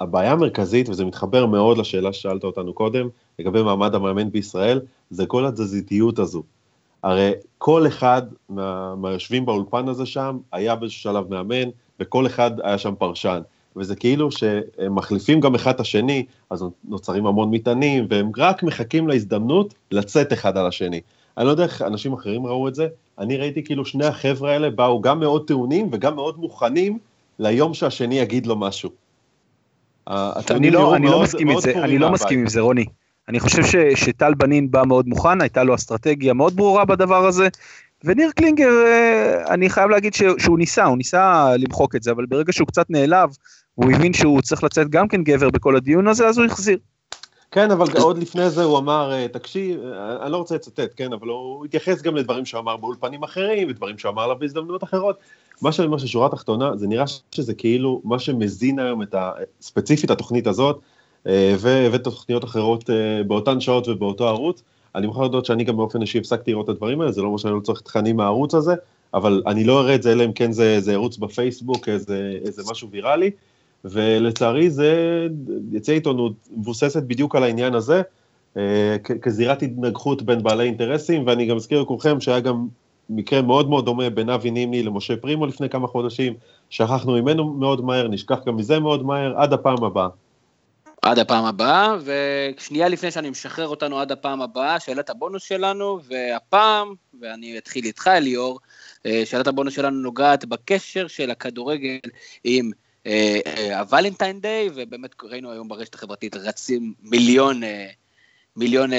הבעיה המרכזית, וזה מתחבר מאוד לשאלה ששאלת אותנו קודם, לגבי מעמד המאמן בישראל, זה כל התזזיתיות הזו. הרי כל אחד מה, מהיושבים באולפן הזה שם היה באיזשהו שלב מאמן, וכל אחד היה שם פרשן. וזה כאילו שהם מחליפים גם אחד את השני, אז נוצרים המון מטענים, והם רק מחכים להזדמנות לצאת אחד על השני. אני לא יודע איך אנשים אחרים ראו את זה, אני ראיתי כאילו שני החבר'ה האלה באו גם מאוד טעונים וגם מאוד מוכנים ליום שהשני יגיד לו משהו. אני לא, אני לא מסכים עם זה, אני לא מסכים עם זה, רוני. אני חושב ש, שטל בנין בא מאוד מוכן, הייתה לו אסטרטגיה מאוד ברורה בדבר הזה, וניר קלינגר, אה, אני חייב להגיד ש, שהוא ניסה, הוא ניסה למחוק את זה, אבל ברגע שהוא קצת נעלב, הוא הבין שהוא צריך לצאת גם כן גבר בכל הדיון הזה, אז הוא החזיר. כן, אבל עוד לפני זה הוא אמר, אה, תקשיב, אה, אני לא רוצה לצטט, כן, אבל הוא התייחס גם לדברים שהוא אמר באולפנים אחרים, ודברים שהוא אמר לה בהזדמנויות אחרות. מה שאני אומר ששורה תחתונה, זה נראה שזה כאילו מה שמזין היום את ה... ספציפית התוכנית הזאת, אה, ותוכניות אחרות באותן שעות ובאותו ערוץ. אני מוכרח לדעת שאני גם באופן אישי הפסקתי לראות את הדברים האלה, זה לא אומר שאני לא צריך תכנים מהערוץ הזה, אבל אני לא אראה את זה, אלא אם כן זה, זה ערוץ בפייסבוק, איזה, איזה משהו ויראלי. ולצערי זה, יצא עיתונות מבוססת בדיוק על העניין הזה, אה, כזירת התנגחות בין בעלי אינטרסים, ואני גם אזכיר לכולכם שהיה גם מקרה מאוד מאוד דומה בין אבי נימני למשה פרימו לפני כמה חודשים, שכחנו ממנו מאוד מהר, נשכח גם מזה מאוד מהר, עד הפעם הבאה. עד הפעם הבאה, ושנייה לפני שאני משחרר אותנו עד הפעם הבאה, שאלת הבונוס שלנו, והפעם, ואני אתחיל איתך ליאור, אה, שאלת הבונוס שלנו נוגעת בקשר של הכדורגל עם אה, אה, הוולנטיין דיי, ובאמת ראינו היום ברשת החברתית רצים מיליון, מיליון,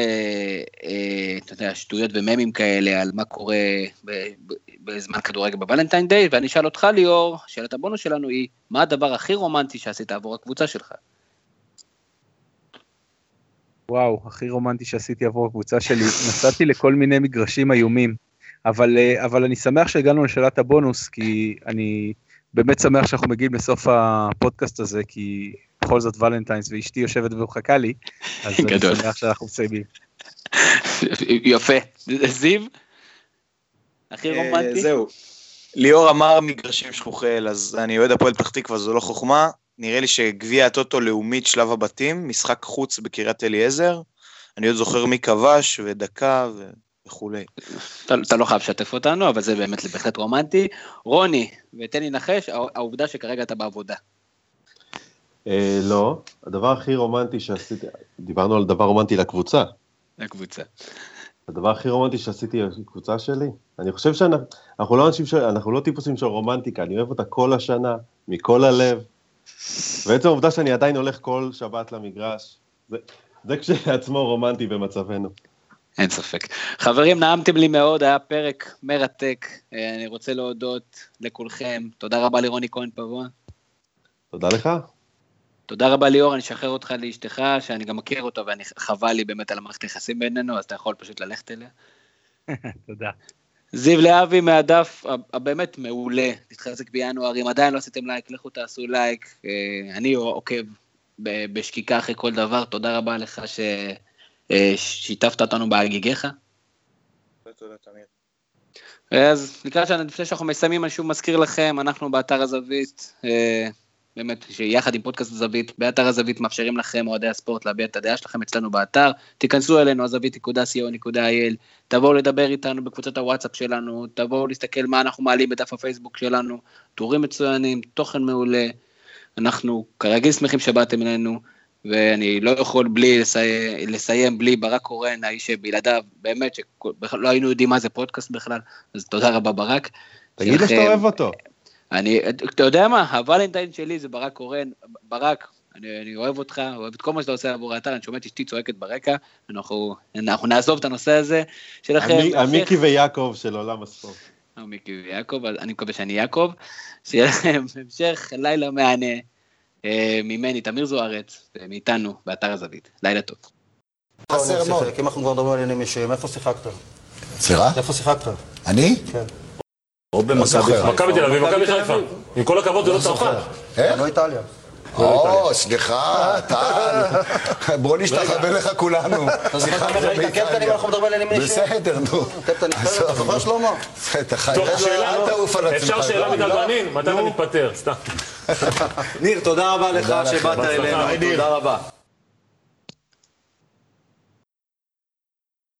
אתה יודע, שטויות וממים כאלה על מה קורה בזמן כדורגל בוולנטיין דיי, ואני אשאל אותך ליאור, שאלת הבונוס שלנו היא, מה הדבר הכי רומנטי שעשית עבור הקבוצה שלך? וואו, הכי רומנטי שעשיתי עבור הקבוצה שלי. נסעתי לכל מיני מגרשים איומים, אבל, אה, אבל אני שמח שהגענו לשאלת הבונוס, כי אני באמת שמח שאנחנו מגיעים לסוף הפודקאסט הזה, כי בכל זאת ולנטיינס ואשתי יושבת ומחכה לי, אז אני שמח שאנחנו מסיימים. יפה. זיו? הכי אה, רומנטי? זהו. ליאור אמר מגרשים שכוחל, אז אני אוהד הפועל פתח תקווה, זו לא חוכמה. נראה לי שגביע הטוטו לאומית שלב הבתים, משחק חוץ בקריית אליעזר. אני עוד זוכר מי כבש ודקה ו... וכולי. אתה, אתה לא חייב לשתף אותנו, אבל זה באמת בהחלט רומנטי. רוני, ותן לי נחש, העובדה שכרגע אתה בעבודה. אה, לא, הדבר הכי רומנטי שעשיתי, דיברנו על דבר רומנטי לקבוצה. לקבוצה. הדבר הכי רומנטי שעשיתי לקבוצה שלי, אני חושב שאנחנו לא אנשים, אנחנו לא טיפוסים של רומנטיקה, אני אוהב אותה כל השנה, מכל הלב, ועצם העובדה שאני עדיין הולך כל שבת למגרש, זה, זה כשלעצמו רומנטי במצבנו. אין ספק. חברים, נעמתם לי מאוד, היה פרק מרתק. אה, אני רוצה להודות לכולכם. תודה רבה לרוני כהן פבוע. תודה לך. תודה רבה ליאור, אני אשחרר אותך לאשתך, שאני גם מכיר אותו, ואני חבל לי באמת על המערכת היחסים בינינו, אז אתה יכול פשוט ללכת אליה. תודה. זיו להבי מהדף הבאמת מעולה, תתחזק בינואר, אם עדיין לא עשיתם לייק, לכו תעשו לייק, אה, אני עוקב בשקיקה אחרי כל דבר, תודה רבה לך ששיתפת אה, אותנו בהגיגיך. תודה, תמיר. אז לקראת שאני, לפני שאנחנו מסיימים, אני שוב מזכיר לכם, אנחנו באתר הזווית, אה, באמת, שיחד עם פודקאסט הזווית, באתר הזווית מאפשרים לכם, אוהדי הספורט, להביע את הדעה שלכם אצלנו באתר. תיכנסו אלינו, הזווית.co.il, תבואו לדבר איתנו בקבוצת הוואטסאפ שלנו, תבואו להסתכל מה אנחנו מעלים בדף הפייסבוק שלנו, טורים מצוינים, תוכן מעולה. אנחנו כרגיל שמחים שבאתם אלינו, ואני לא יכול בלי לסיים, לסיים בלי ברק קורן, האיש שבלעדיו, באמת, שלא היינו יודעים מה זה פודקאסט בכלל, אז תודה רבה ברק. תגיד לו שאתה אוהב אותו. אני, אתה יודע מה, הוולנטיין שלי זה ברק קורן, ברק, אני, אני אוהב אותך, אוהב את כל מה שאתה עושה עבור האתר, אני שומע את אשתי צועקת ברקע, אנחנו, אנחנו נעזוב את הנושא הזה שלכם. המיקי ויעקב של עולם הספורט. המיקי ויעקב, אני מקווה שאני יעקב, שיהיה לכם המשך לילה מהנה ממני, תמיר זוארץ, ומאיתנו, באתר הזווית. לילה טוב. חסר מאוד. אם אנחנו כבר מדברים על עניינים אישיים, איפה שיחקת? סליחה? איפה שיחקת? אני? כן. או במכבי מכבי תל אביב, מכבי חיפה. עם כל הכבוד, זה לא צרפת. איך? לא איטליה. או, סליחה, טל. בוא נשתחווה לך כולנו. בסדר, נו. זוכר שלמה? אתה חי, אל תעוף על עצמך. אפשר שאלה ואנין? מתי אתה מתפטר? סתם. ניר, תודה רבה לך שבאת אלינו. תודה רבה.